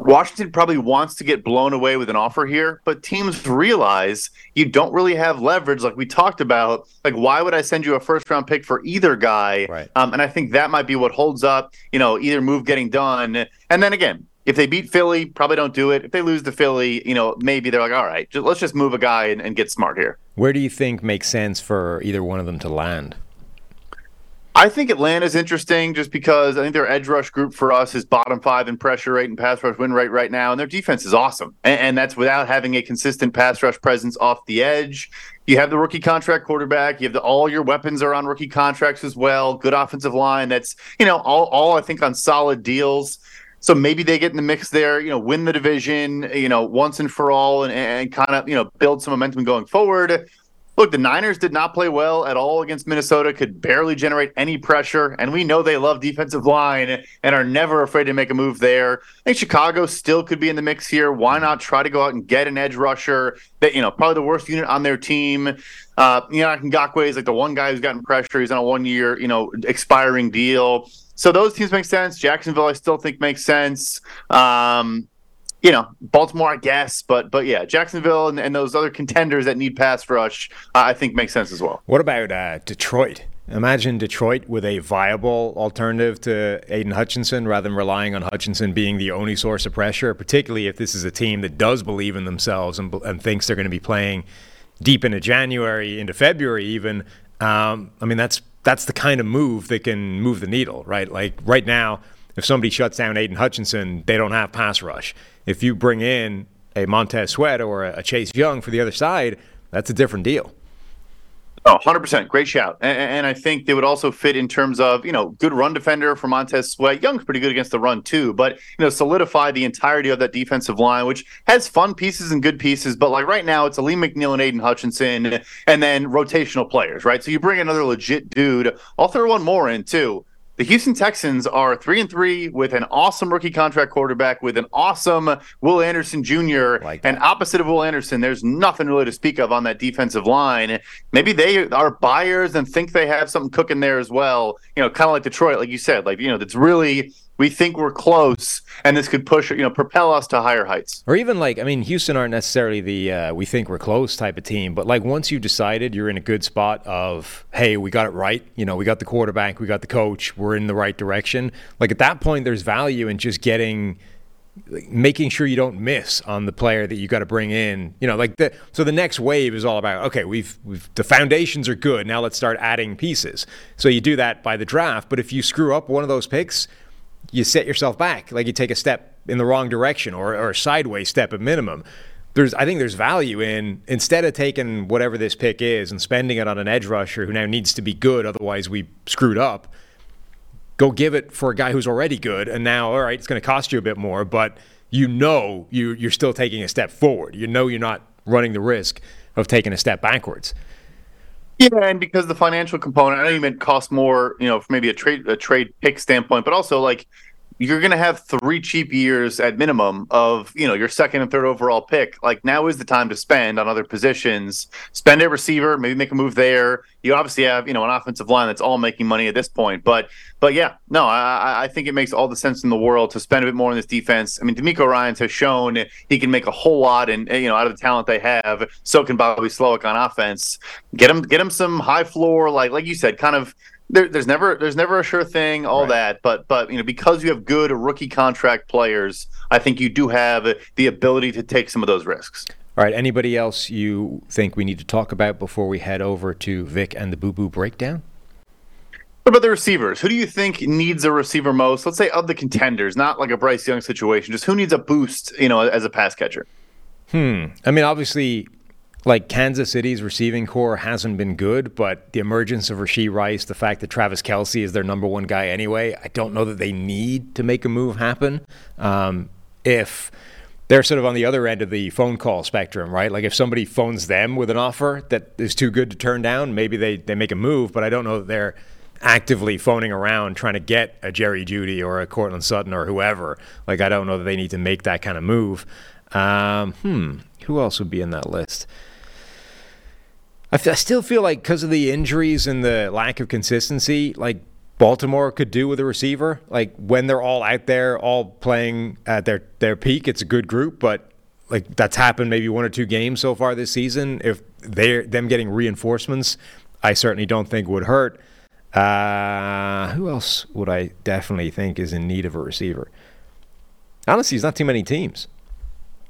Washington probably wants to get blown away with an offer here, but teams realize you don't really have leverage, like we talked about. Like, why would I send you a first round pick for either guy? Right. Um, and I think that might be what holds up, you know, either move getting done. And then again, if they beat Philly, probably don't do it. If they lose to Philly, you know, maybe they're like, all right, just, let's just move a guy and, and get smart here. Where do you think makes sense for either one of them to land? I think Atlanta's interesting just because I think their edge rush group for us is bottom five in pressure rate and pass rush win rate right now, and their defense is awesome. And, and, that's without having a consistent pass rush presence off the edge. You have the rookie contract quarterback. You have the, all your weapons are on rookie contracts as well. Good offensive line. That's you know all all I think on solid deals. So maybe they get in the mix there. You know, win the division. You know, once and for all, and, and kind of you know build some momentum going forward. Look, the Niners did not play well at all against Minnesota, could barely generate any pressure, and we know they love defensive line and are never afraid to make a move there. I think Chicago still could be in the mix here. Why not try to go out and get an edge rusher that, you know, probably the worst unit on their team. Uh, you know, Ngakoue is like the one guy who's gotten pressure. He's on a one year, you know, expiring deal. So those teams make sense. Jacksonville, I still think makes sense. Um, you know, Baltimore, I guess, but but yeah, Jacksonville and, and those other contenders that need pass rush, uh, I think makes sense as well. What about uh, Detroit? Imagine Detroit with a viable alternative to Aidan Hutchinson rather than relying on Hutchinson being the only source of pressure, particularly if this is a team that does believe in themselves and, and thinks they're going to be playing deep into January, into February even. Um, I mean, that's that's the kind of move that can move the needle, right? Like right now, if somebody shuts down Aidan Hutchinson, they don't have pass rush. If you bring in a Montez Sweat or a Chase Young for the other side, that's a different deal. Oh, 100%. Great shout. And, and, I think they would also fit in terms of, you know, good run defender for Montez Sweat. Young's pretty good against the run, too, but, you know, solidify the entirety of that defensive line, which has fun pieces and good pieces. But, like, right now, it's Alim McNeill and Aidan Hutchinson and then rotational players, right? So you bring another legit dude. I'll throw one more in, too. The Houston Texans are three and three with an awesome rookie contract quarterback, with an awesome Will Anderson Jr. Like and opposite of Will Anderson, there's nothing really to speak of on that defensive line. Maybe they are buyers and think they have something cooking there as well. You know, kind of like Detroit, like you said, like you know, that's really we think we're close and this could push you know propel us to higher heights. Or even like i mean houston aren't necessarily the uh, we think we're close type of team but like once you've decided you're in a good spot of hey we got it right you know we got the quarterback we got the coach we're in the right direction like at that point there's value in just getting making sure you don't miss on the player that you got to bring in you know like the so the next wave is all about okay we've we've the foundations are good now let's start adding pieces. So you do that by the draft but if you screw up one of those picks you set yourself back, like you take a step in the wrong direction or, or a sideways step at minimum. There's, I think there's value in instead of taking whatever this pick is and spending it on an edge rusher who now needs to be good, otherwise we screwed up. Go give it for a guy who's already good, and now, all right, it's going to cost you a bit more, but you know you you're still taking a step forward. You know you're not running the risk of taking a step backwards. Yeah, and because the financial component, I know you meant cost more, you know, from maybe a trade a trade pick standpoint, but also like you're going to have three cheap years at minimum of you know your second and third overall pick. Like now is the time to spend on other positions. Spend a receiver, maybe make a move there. You obviously have you know an offensive line that's all making money at this point. But but yeah, no, I, I think it makes all the sense in the world to spend a bit more on this defense. I mean, DeMeco Ryans has shown he can make a whole lot, and you know out of the talent they have, so can Bobby Slowik on offense. Get him get him some high floor, like like you said, kind of there, there's never there's never a sure thing, all right. that. But but you know because you have good rookie contract players, I think you do have the ability to take some of those risks. All right. Anybody else you think we need to talk about before we head over to Vic and the Boo Boo breakdown? What about the receivers? Who do you think needs a receiver most? Let's say of the contenders, not like a Bryce Young situation. Just who needs a boost, you know, as a pass catcher? Hmm. I mean, obviously, like Kansas City's receiving corps hasn't been good, but the emergence of Rashee Rice, the fact that Travis Kelce is their number one guy anyway, I don't know that they need to make a move happen. Um, if they're sort of on the other end of the phone call spectrum, right? Like if somebody phones them with an offer that is too good to turn down, maybe they, they make a move, but I don't know that they're actively phoning around trying to get a Jerry Jeudy or a Courtland Sutton or whoever. Like I don't know that they need to make that kind of move. Um, hmm, who else would be in that list? I, f- I still feel like because of the injuries and the lack of consistency, like Baltimore could do with a receiver. Like when they're all out there, all playing at their their peak, it's a good group. But like that's happened maybe one or two games so far this season. If they're them getting reinforcements, I certainly don't think would hurt. Uh, who else would I definitely think is in need of a receiver? Honestly, it's not too many teams.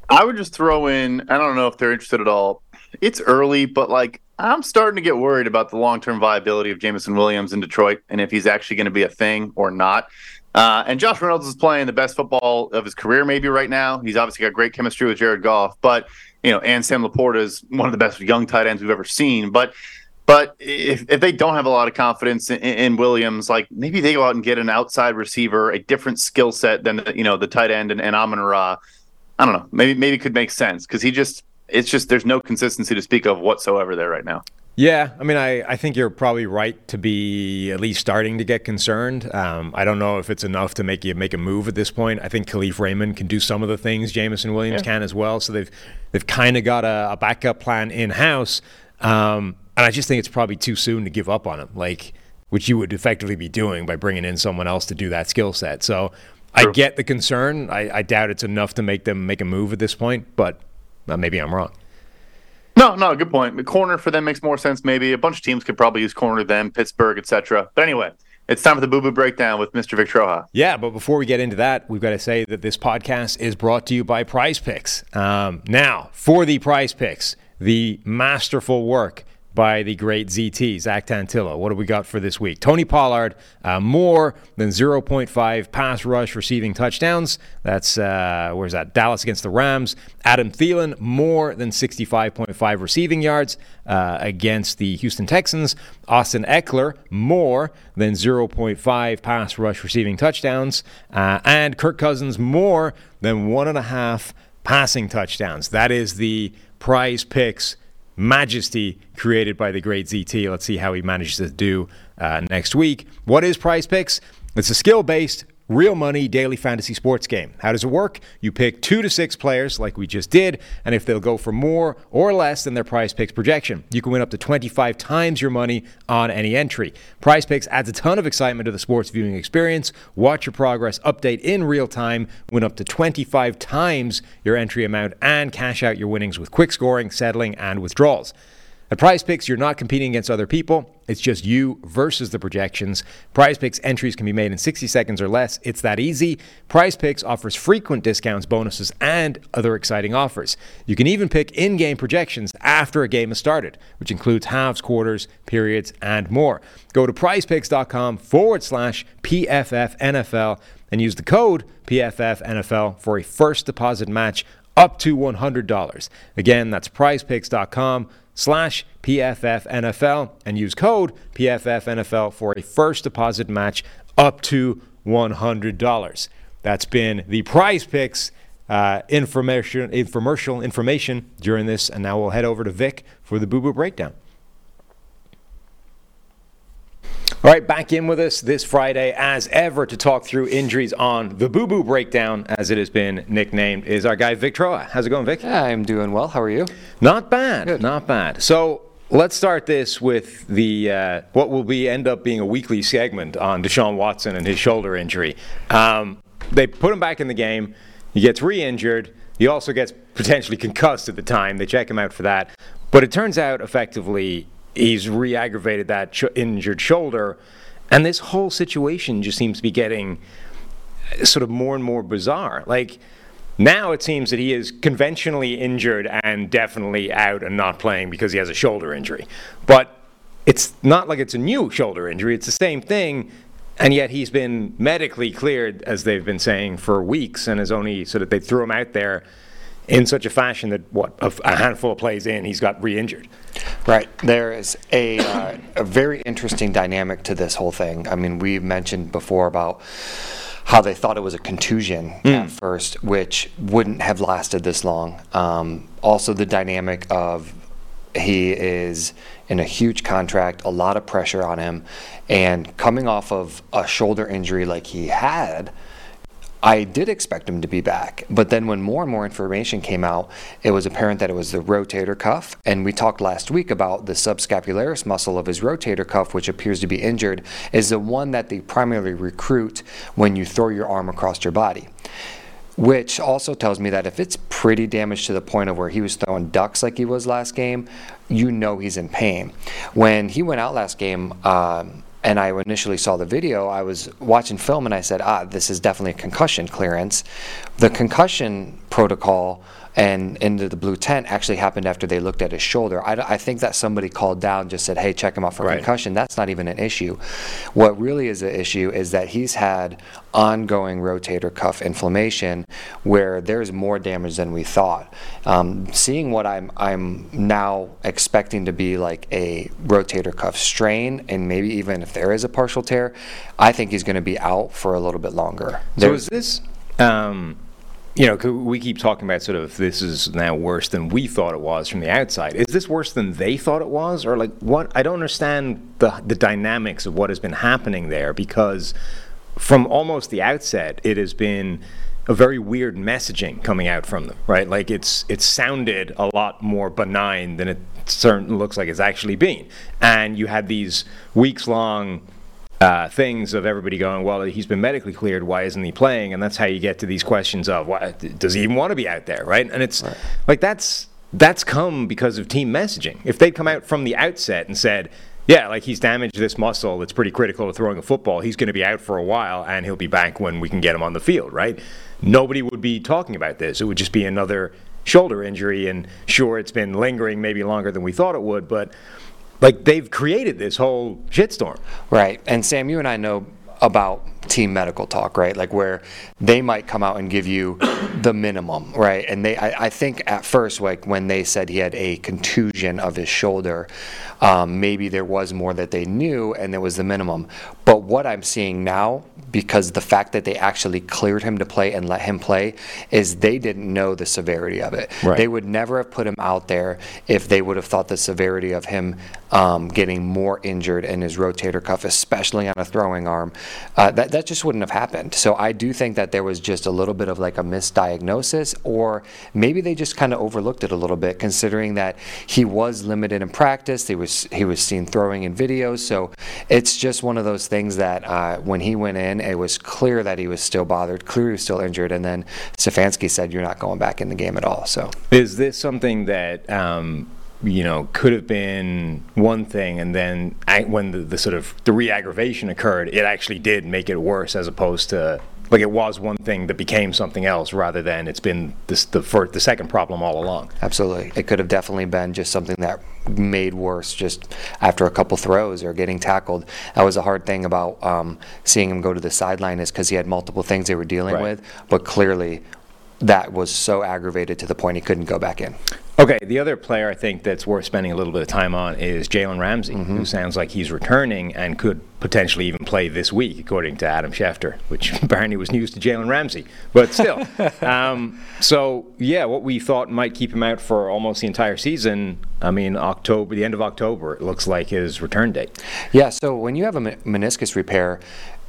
I would just throw in. I don't know if they're interested at all. It's early, but like I'm starting to get worried about the long term viability of Jameson Williams in Detroit and if he's actually going to be a thing or not. Uh, and Josh Reynolds is playing the best football of his career, maybe right now. He's obviously got great chemistry with Jared Goff, but you know, and Sam LaPorta is one of the best young tight ends we've ever seen. But but if, if they don't have a lot of confidence in, in Williams, like maybe they go out and get an outside receiver, a different skill set than the, you know the tight end and, and Amon Ra. I don't know. Maybe maybe it could make sense because he just it's just there's no consistency to speak of whatsoever there right now. Yeah, I mean, I, I think you're probably right to be at least starting to get concerned. Um, I don't know if it's enough to make you make a move at this point. I think Kalif Raymond can do some of the things Jameson Williams yeah. can as well. So they've they've kind of got a, a, backup plan in house, um, and I just think it's probably too soon to give up on him. Like which you would effectively be doing by bringing in someone else to do that skill set. So True. I get the concern. I, I doubt it's enough to make them make a move at this point, but maybe I'm wrong. No, no, good point. The corner for them makes more sense. Maybe a bunch of teams could probably use corner them, Pittsburgh, etc. But anyway, it's time for the Boo Boo Breakdown with Mr. Vic Troha. Yeah, but before we get into that, we've got to say that this podcast is brought to you by Prize Picks. Um, now, for the Prize Picks, the masterful work by the great ZT, Zach Tantillo. What do we got for this week? Tony Pollard, uh, more than 0.5 pass rush receiving touchdowns. That's, uh, where's that? Dallas against the Rams. Adam Thielen, more than 65.5 receiving yards uh, against the Houston Texans. Austin Ekeler, more than 0.5 pass rush receiving touchdowns. Uh, and Kirk Cousins, more than one and a half passing touchdowns. That is the prize picks majesty created by the great ZT. Let's see how he manages to do uh, next week. What is Prize Picks? It's a skill based real money daily fantasy sports game. How does it work? You pick two to six players, like we just did, and if they'll go for more or less than their prize picks projection, you can win up to 25 times your money on any entry. Prize picks adds a ton of excitement to the sports viewing experience. Watch your progress update in real time, win up to 25 times your entry amount, and cash out your winnings with quick scoring, settling, and withdrawals. At Prize Picks, you're not competing against other people. It's just you versus the projections. Prize Picks entries can be made in 60 seconds or less. It's that easy. Prize Picks offers frequent discounts, bonuses, and other exciting offers. You can even pick in game projections after a game has started, which includes halves, quarters, periods, and more. Go to prizepicks.com forward slash PFF NFL and use the code PFF NFL for a first deposit match up to $100. Again, that's prizepicks.com slash PFF NFL and use code PFF NFL for a first deposit match up to $100. That's been the prize picks uh, information, infomercial information during this. And now we'll head over to Vic for the Boo Boo Breakdown. All right, back in with us this Friday, as ever, to talk through injuries on the Boo Boo Breakdown, as it has been nicknamed, is our guy Vic Troha. How's it going, Vic? I'm doing well. How are you? Not bad. Good. Not bad. So let's start this with the uh, what will be end up being a weekly segment on Deshaun Watson and his shoulder injury. Um, they put him back in the game. He gets re-injured. He also gets potentially concussed at the time. They check him out for that. But it turns out effectively he's re-aggravated that sh- injured shoulder, and this whole situation just seems to be getting uh, sort of more and more bizarre. Like now it seems that he is conventionally injured and definitely out and not playing because he has a shoulder injury, but it's not like it's a new shoulder injury. It's the same thing. And yet he's been medically cleared, as they've been saying, for weeks, and is only sort of they threw him out there in such a fashion that what a, handful of plays in, he's got re-injured. Right. There is a, uh, a very interesting dynamic to this whole thing. I mean, we've mentioned before about how they thought it was a contusion mm. at first, which wouldn't have lasted this long. Um, also, the dynamic of He is in a huge contract, a lot of pressure on him, and coming off of a shoulder injury like he had. I did expect him to be back, but then when more and more information came out, it was apparent that it was the rotator cuff. And we talked last week about the subscapularis muscle of his rotator cuff, which appears to be injured, is the one that they primarily recruit when you throw your arm across your body. Which also tells me that if it's pretty damaged to the point of where he was throwing ducks like he was last game, you know he's in pain. When he went out last game, um, and I initially saw the video, I was watching film and I said, ah, this is definitely a concussion clearance. The concussion protocol and into the blue tent actually happened after they looked at his shoulder. I, I think that somebody called down, just said, hey, check him out for Right. concussion. That's not even an issue. What really is an issue is that he's had ongoing rotator cuff inflammation where there's more damage than we thought. Um, seeing what I'm, I'm now expecting to be like a rotator cuff strain, and maybe even if there is a partial tear, I think he's going to be out for a little bit longer. So is this, um, you know, we keep talking about sort of this is now worse than we thought it was from the outside. Is this worse than they thought it was, or like what? I don't understand the the dynamics of what has been happening there because from almost the outset, it has been a very weird messaging coming out from them, right? Like it's it sounded a lot more benign than it certainly looks like it's actually been, and you had these weeks long uh, things of everybody going, well, he's been medically cleared. Why isn't he playing? And that's how you get to these questions of, why, does he even want to be out there, right? And it's like that's that's come because of team messaging. If they'd come out from the outset and said, yeah, like he's damaged this muscle that's pretty critical to throwing a football. He's going to be out for a while, and he'll be back when we can get him on the field, right? Nobody would be talking about this. It would just be another shoulder injury, and sure, it's been lingering maybe longer than we thought it would, but like they've created this whole shitstorm. Right. And Sam, you and I know about team medical talk, right? Like where they might come out and give you the minimum, right? And they, I, I think at first, like when they said he had a contusion of his shoulder, um, maybe there was more that they knew and there was the minimum. But what I'm seeing now, because the fact that they actually cleared him to play and let him play, is they didn't know the severity of it. Right. They would never have put him out there if they would have thought the severity of him um, getting more injured in his rotator cuff, especially on a throwing arm. Uh, that, that just wouldn't have happened. So I do think that there was just a little bit of like a misdiagnosis, or maybe they just kind of overlooked it a little bit, considering that he was limited in practice. He was he was seen throwing in videos. So it's just one of those things that uh, when he went in, it was clear that he was still bothered, clear he was still injured, and then Stefanski said, "You're not going back in the game at all." So. Is this something that um, you know could have been one thing, and then I, when the, the sort of the re-aggravation occurred, it actually did make it worse, as opposed to like it was one thing that became something else, rather than it's been this, the first, the second problem all along. Absolutely. It could have definitely been just something that made worse just after a couple throws or getting tackled. That was a hard thing about um, seeing him go to the sideline is because he had multiple things they were dealing Right. with, but clearly that was so aggravated to the point he couldn't go back in. Okay, the other player I think that's worth spending a little bit of time on is Jalen Ramsey, who sounds like he's returning and could potentially even play this week, according to Adam Schefter, which <laughs> apparently was news to Jalen Ramsey. But still, <laughs> um, so yeah, what we thought might keep him out for almost the entire season. I mean, October, the end of October, it looks like his return date. Yeah, so when you have a meniscus repair,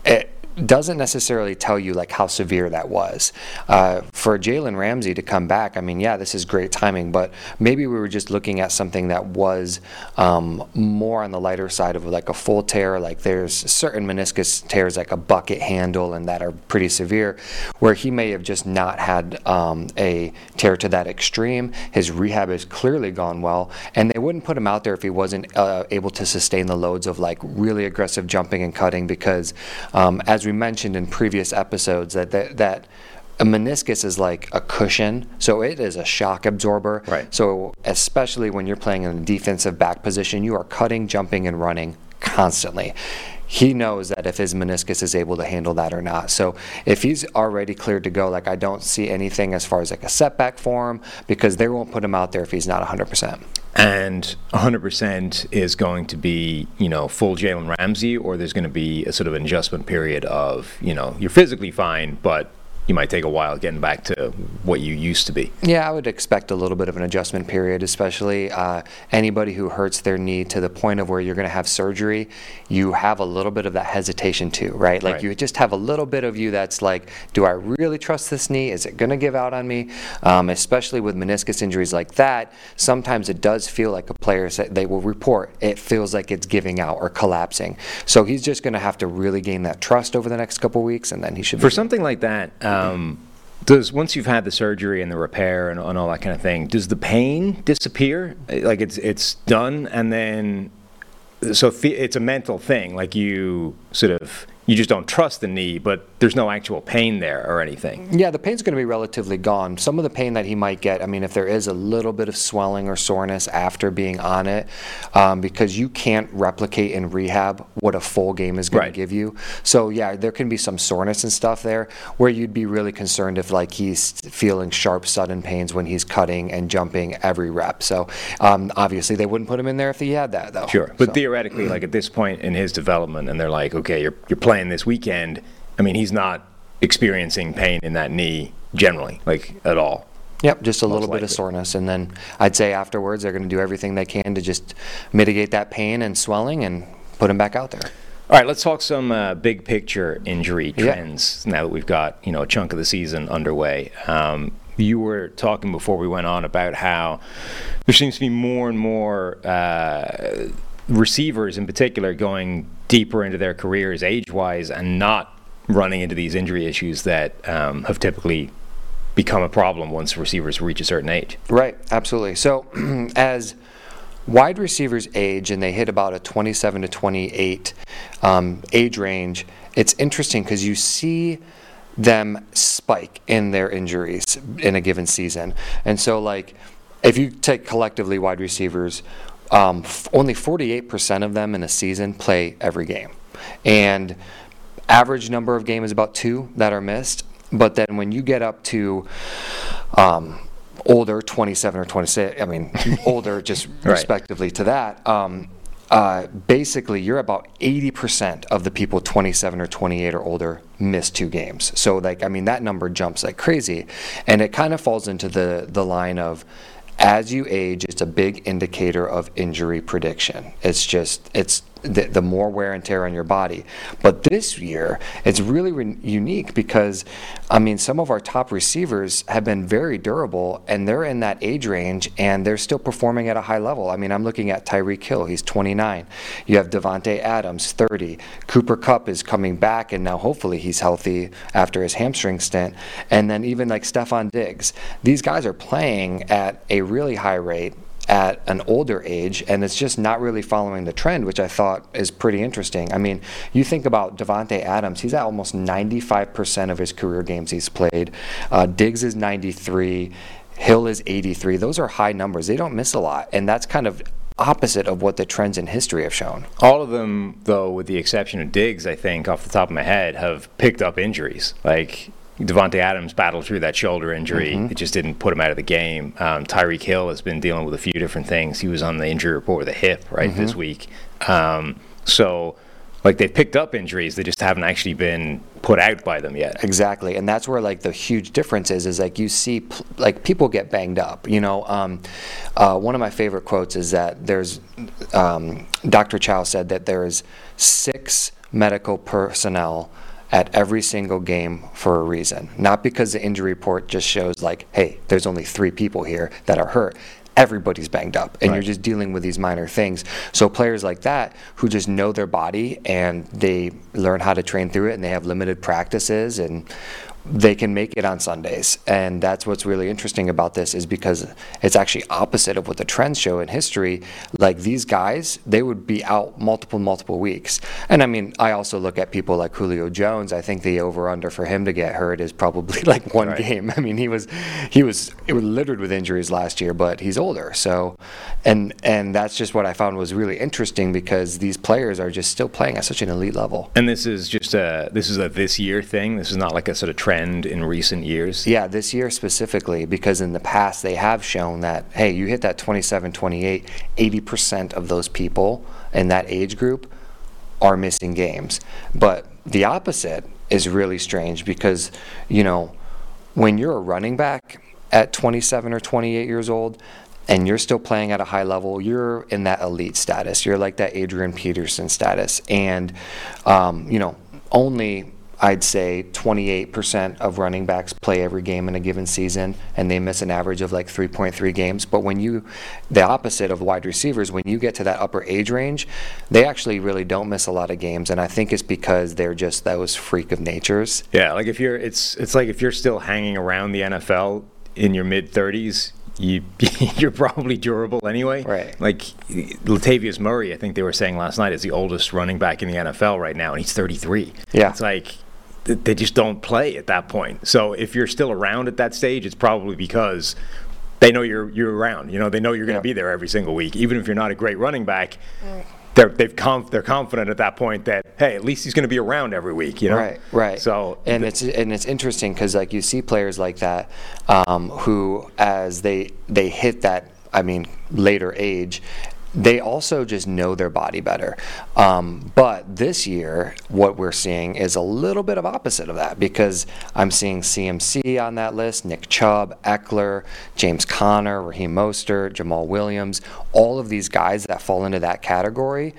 it doesn't necessarily tell you like how severe that was. Uh, for Jalen Ramsey to come back, I mean, yeah, this is great timing, but maybe we were just looking at something that was um, more on the lighter side of like a full tear. Like there's certain meniscus tears, like a bucket handle, and that are pretty severe, where he may have just not had um, a tear to that extreme. His rehab has clearly gone well, and they wouldn't put him out there if he wasn't uh, able to sustain the loads of like really aggressive jumping and cutting because, um, as we mentioned in previous episodes, that that, that a meniscus is like a cushion, so it is a shock absorber. Right. So especially when you're playing in a defensive back position, you are cutting, jumping, and running constantly. He knows that if his meniscus is able to handle that or not. So if he's already cleared to go, like I don't see anything as far as like a setback for him because they won't put him out there if he's not 100%. And 100% is going to be, you know, full Jalen Ramsey, or there's going to be a sort of adjustment period of, you know, you're physically fine, but you might take a while getting back to what you used to be. Yeah, I would expect a little bit of an adjustment period, especially uh, anybody who hurts their knee to the point of where you're going to have surgery. You have a little bit of that hesitation too, right? Like Right. you just have a little bit of you that's like, do I really trust this knee? Is it going to give out on me? Um, especially with meniscus injuries like that, sometimes it does feel like a player they will report it feels like it's giving out or collapsing. So he's just going to have to really gain that trust over the next couple weeks, and then he should. For be something like that, um, Um, does once you've had the surgery and the repair and, and all that kind of thing, does the pain disappear? Like it's it's done, and then so it's a mental thing. Like you sort of you just don't trust the knee, but there's no actual pain there or anything. Yeah, the pain's going to be relatively gone. Some of the pain that he might get, I mean, if there is a little bit of swelling or soreness after being on it, um, because you can't replicate in rehab what a full game is going Right. to give you. So yeah, there can be some soreness and stuff there where you'd be really concerned if like he's feeling sharp, sudden pains when he's cutting and jumping every rep. So um, obviously they wouldn't put him in there if he had that though. Sure, but So- theoretically, like at this point in his development, and they're like, okay, you're you're playing this weekend. I mean, he's not experiencing pain in that knee generally, like at all. Yep, just a Most little bit of soreness. And then I'd say afterwards, they're going to do everything they can to just mitigate that pain and swelling and put him back out there. All right, let's talk some uh, big picture injury Yeah. trends now that we've got you know a chunk of the season underway. Um, you were talking before we went on about how there seems to be more and more uh, receivers, in particular, going deeper into their careers age-wise and not running into these injury issues that um, have typically become a problem once receivers reach a certain age. Right, absolutely. So <clears throat> as wide receivers age and they hit about a 27 to 28 um, age range, it's interesting because you see them spike in their injuries in a given season. And so, like, if you take collectively wide receivers, um, f- only 48% of them in a season play every game. And average number of games is about two that are missed. But then when you get up to um, older, 27 or 26, I mean, <laughs> older just <laughs> Right. respectively to that, um, uh, basically you're about 80% of the people 27 or 28 or older miss two games. So like, I mean, that number jumps like crazy. And it kind of falls into the, the line of, as you age, it's a big indicator of injury prediction. It's just, it's the, the more wear and tear on your body. But this year, it's really re- unique because, I mean, some of our top receivers have been very durable and they're in that age range and they're still performing at a high level. I mean, I'm looking at Tyreek Hill, he's 29. You have Davante Adams, 30. Cooper Kupp is coming back and now hopefully he's healthy after his hamstring stint. And then even like Stefon Diggs. These guys are playing at a really high rate at an older age, and it's just not really following the trend, which I thought is pretty interesting. I mean, you think about Davante Adams; he's at almost 95% of his career games he's played. Uh, Diggs is 93. Hill is 83. Those are high numbers. They don't miss a lot, and that's kind of opposite of what the trends in history have shown. All of them, though, with the exception of Diggs, I think, off the top of my head, have picked up injuries. Like Davante Adams battled through that shoulder injury. It just didn't put him out of the game. Um, Tyreek Hill has been dealing with a few different things. He was on the injury report with a hip, right, this week. Um, so, like, they've picked up injuries. They just haven't actually been put out by them yet. Exactly, and that's where like the huge difference is. Is like you see, like people get banged up. You know, um, uh, one of my favorite quotes is that there's um, Dr. Chow said that there is six medical personnel at every single game for a reason. Not because the injury report just shows like, hey, there's only three people here that are hurt. Everybody's banged up, and you're just dealing with these minor things. So players like that who just know their body and they learn how to train through it, and they have limited practices, and they can make it on Sundays. And that's what's really interesting about this is because it's actually opposite of what the trends show in history. Like these guys, they would be out multiple, multiple weeks. And I mean, I also look at people like Julio Jones. I think the over/under for him to get hurt is probably <laughs> like one Right. game. I mean, he was he was it was littered with injuries last year, but he's older. So, and and that's just what I found was really interesting because these players are just still playing at such an elite level. And this is just a this is a this year thing. This is not like a sort of trend in recent years. Yeah, this year specifically, because in the past they have shown that, hey, you hit that 27, 28, 80% of those people in that age group are missing games. But the opposite is really strange because, you know, when you're a running back at 27 or 28 years old and you're still playing at a high level, you're in that elite status. You're like that Adrian Peterson status. And, um, you know, only I'd say 28% of running backs play every game in a given season, and they miss an average of like 3.3 games. But when you, the opposite of wide receivers, when you get to that upper age range, they actually really don't miss a lot of games. And I think it's because they're just those freak of natures. Yeah, like if you're, it's it's like if you're still hanging around the NFL in your mid 30s, you <laughs> you're probably durable anyway. Right. Like Latavius Murray, I think they were saying last night is the oldest running back in the NFL right now, and he's 33. Yeah. It's like they just don't play at that point. So if you're still around at that stage, it's probably because they know you're you're around. You know, they know you're going to Yeah. be there every single week, even if you're not a great running back. They're they've conf- they're confident at that point that hey, at least he's going to be around every week. You know. Right, right. So and it's and it's interesting because like you see players like that um, who, as they they hit that, I mean, later age. They also just know their body better. Um, but this year, what we're seeing is a little bit of opposite of that because I'm seeing CMC on that list, Nick Chubb, Ekeler, James Conner, Raheem Mostert, Jamaal Williams. All of these guys that fall into that category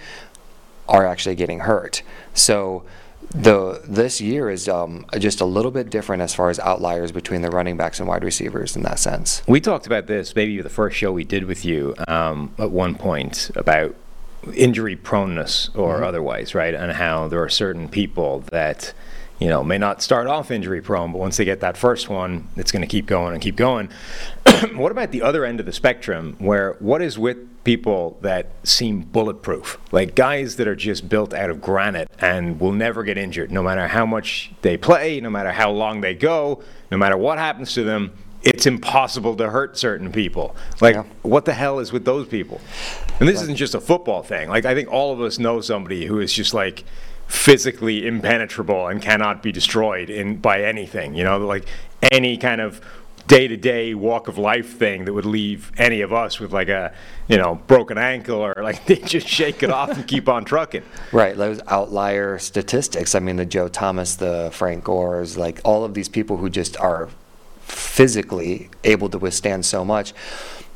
are actually getting hurt. So the this year is um, just a little bit different as far as outliers between the running backs and wide receivers in that sense. We talked about this maybe the first show we did with you um, at one point about injury proneness or otherwise, right? And how there are certain people that you know may not start off injury prone, but once they get that first one, it's going to keep going and keep going. <clears throat> what about the other end of the spectrum, where what is with people that seem bulletproof, like guys that are just built out of granite and will never get injured, no matter how much they play, no matter how long they go, no matter what happens to them. It's impossible to hurt certain people. Like, Yeah. what the hell is with those people? And this isn't just a football thing. Like, I think all of us know somebody who is just like physically impenetrable and cannot be destroyed in by anything. You know, like any kind of day-to-day walk of life thing that would leave any of us with like a you know broken ankle or like <laughs> they just shake it off and keep on trucking. Right, those outlier statistics. I mean, the Joe Thomas, the Frank Gores, like all of these people who just are physically able to withstand so much.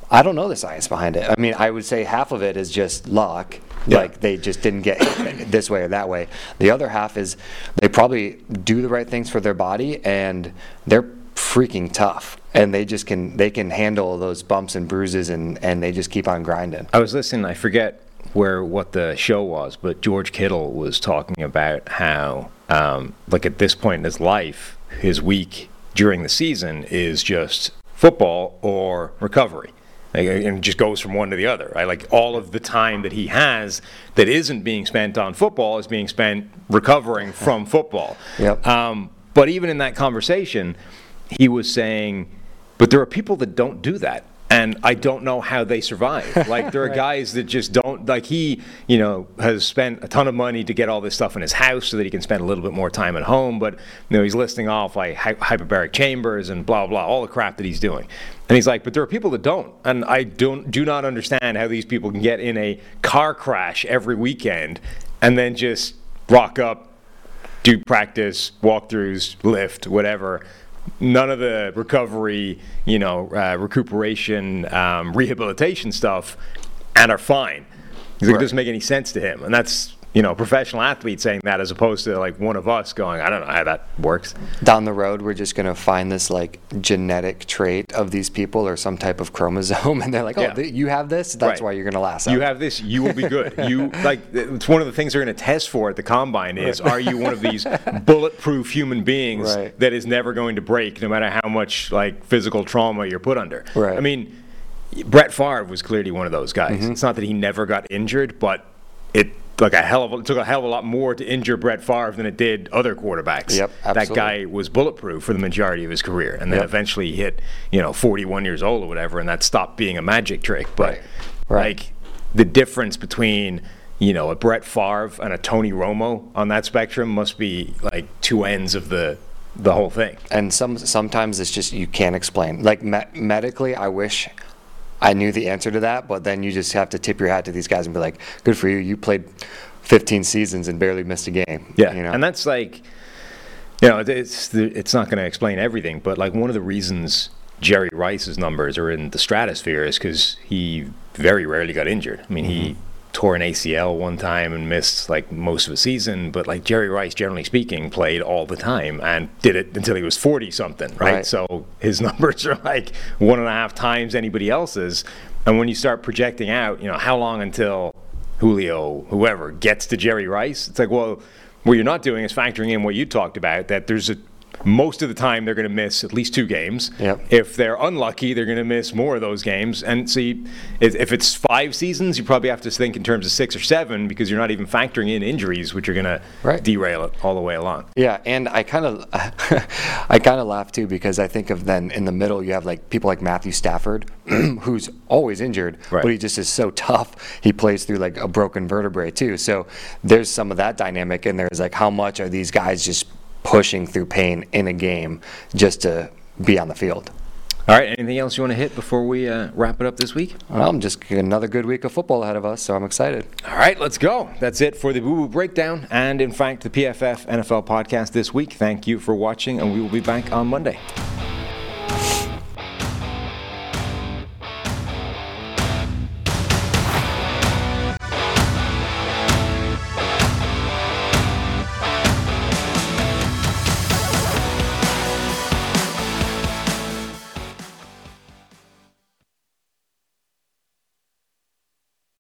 I don't know the science behind it. I mean, I would say half of it is just luck. Yeah. Like they just didn't get hit <coughs> this way or that way. The other half is they probably do the right things for their body and they're freaking tough and they just can they can handle those bumps and bruises and and they just keep on grinding. I was listening. I forget where what the show was, but George Kittle was talking about how, um, like at this point in his life, his week during the season is just football or recovery. Like, and just goes from one to the other. Right? Like all of the time that he has that isn't being spent on football is being spent recovering from <laughs> football. Yep. Um, but even in that conversation, he was saying, but there are people that don't do that. And I don't know how they survive. <laughs> Like there are guys that just don't. Like he, you know, has spent a ton of money to get all this stuff in his house so that he can spend a little bit more time at home. But you know, he's listing off like hy- hyperbaric chambers and blah blah, all the crap that he's doing. And he's like, but there are people that don't, and I don't do not understand how these people can get in a car crash every weekend and then just rock up, do practice, walkthroughs, lift, whatever. None of the recovery, you know, uh, recuperation, um, rehabilitation stuff, and are fine. He's like, It doesn't make any sense to him, and that's you know, professional athlete saying that as opposed to like one of us going, I don't know how that works. down the road we're just going to find this like genetic trait of these people or some type of chromosome <laughs> and they're like oh Yeah. th- you have this that's Right. why you're going to last You out. have this, you will be good. <laughs> You like it's one of the things they're going to test for at the combine is are you one of <laughs> these bulletproof human beings Right. that is never going to break no matter how much like physical trauma you're put under. Right. I mean, Brett Favre was clearly one of those guys. Mm-hmm. It's not that he never got injured, but it like a hell of a, it took a hell of a lot more to injure Brett Favre than it did other quarterbacks. Yep, That guy was bulletproof for the majority of his career, and then Yep. eventually he hit you know 41 years old or whatever, and that stopped being a magic trick. But Right. Right. like the difference between you know a Brett Favre and a Tony Romo on that spectrum must be like two ends of the the whole thing. and some sometimes it's just you can't explain like me- medically i wish i knew the answer to that but then you just have to tip your hat to these guys and be like good for you. You played 15 seasons and barely missed a game Yeah, you know? And that's like, You know, it's the, it's not going to explain everything, but like one of the reasons Jerry Rice's numbers are in the stratosphere is because he very rarely got injured. I mean, he mm-hmm. Tore an ACL one time and missed like most of the season, but like Jerry Rice, generally speaking, played all the time and did it until he was 40 something, right? Right. So his <laughs> numbers are like one and a half times anybody else's. And when you start projecting out, you know, how long until Julio, whoever, gets to Jerry Rice, it's like, well, what you're not doing is factoring in what you talked about that there's a most of the time they're going to miss at least two games. Yep. If they're unlucky, they're going to miss more of those games. And see, if, if it's five seasons, you probably have to think in terms of six or seven because you're not even factoring in injuries, which are going to derail it all the way along. Yeah, and I kind of, <laughs> I kind of laugh too because I think of then in the middle you have like people like Matthew Stafford, <clears throat> who's always injured, Right. but he just is so tough. He plays through like a broken vertebrae too. So there's some of that dynamic, and there's like how much are these guys just pushing through pain in a game just to be on the field. All right. Anything else you want to hit before we uh, wrap it up this week? Well, I'm just another good week of football ahead of us, so I'm excited. All right, let's go. That's it for the Boo Boo Breakdown and, in fact, the PFF NFL podcast this week. Thank you for watching, and we will be back on Monday.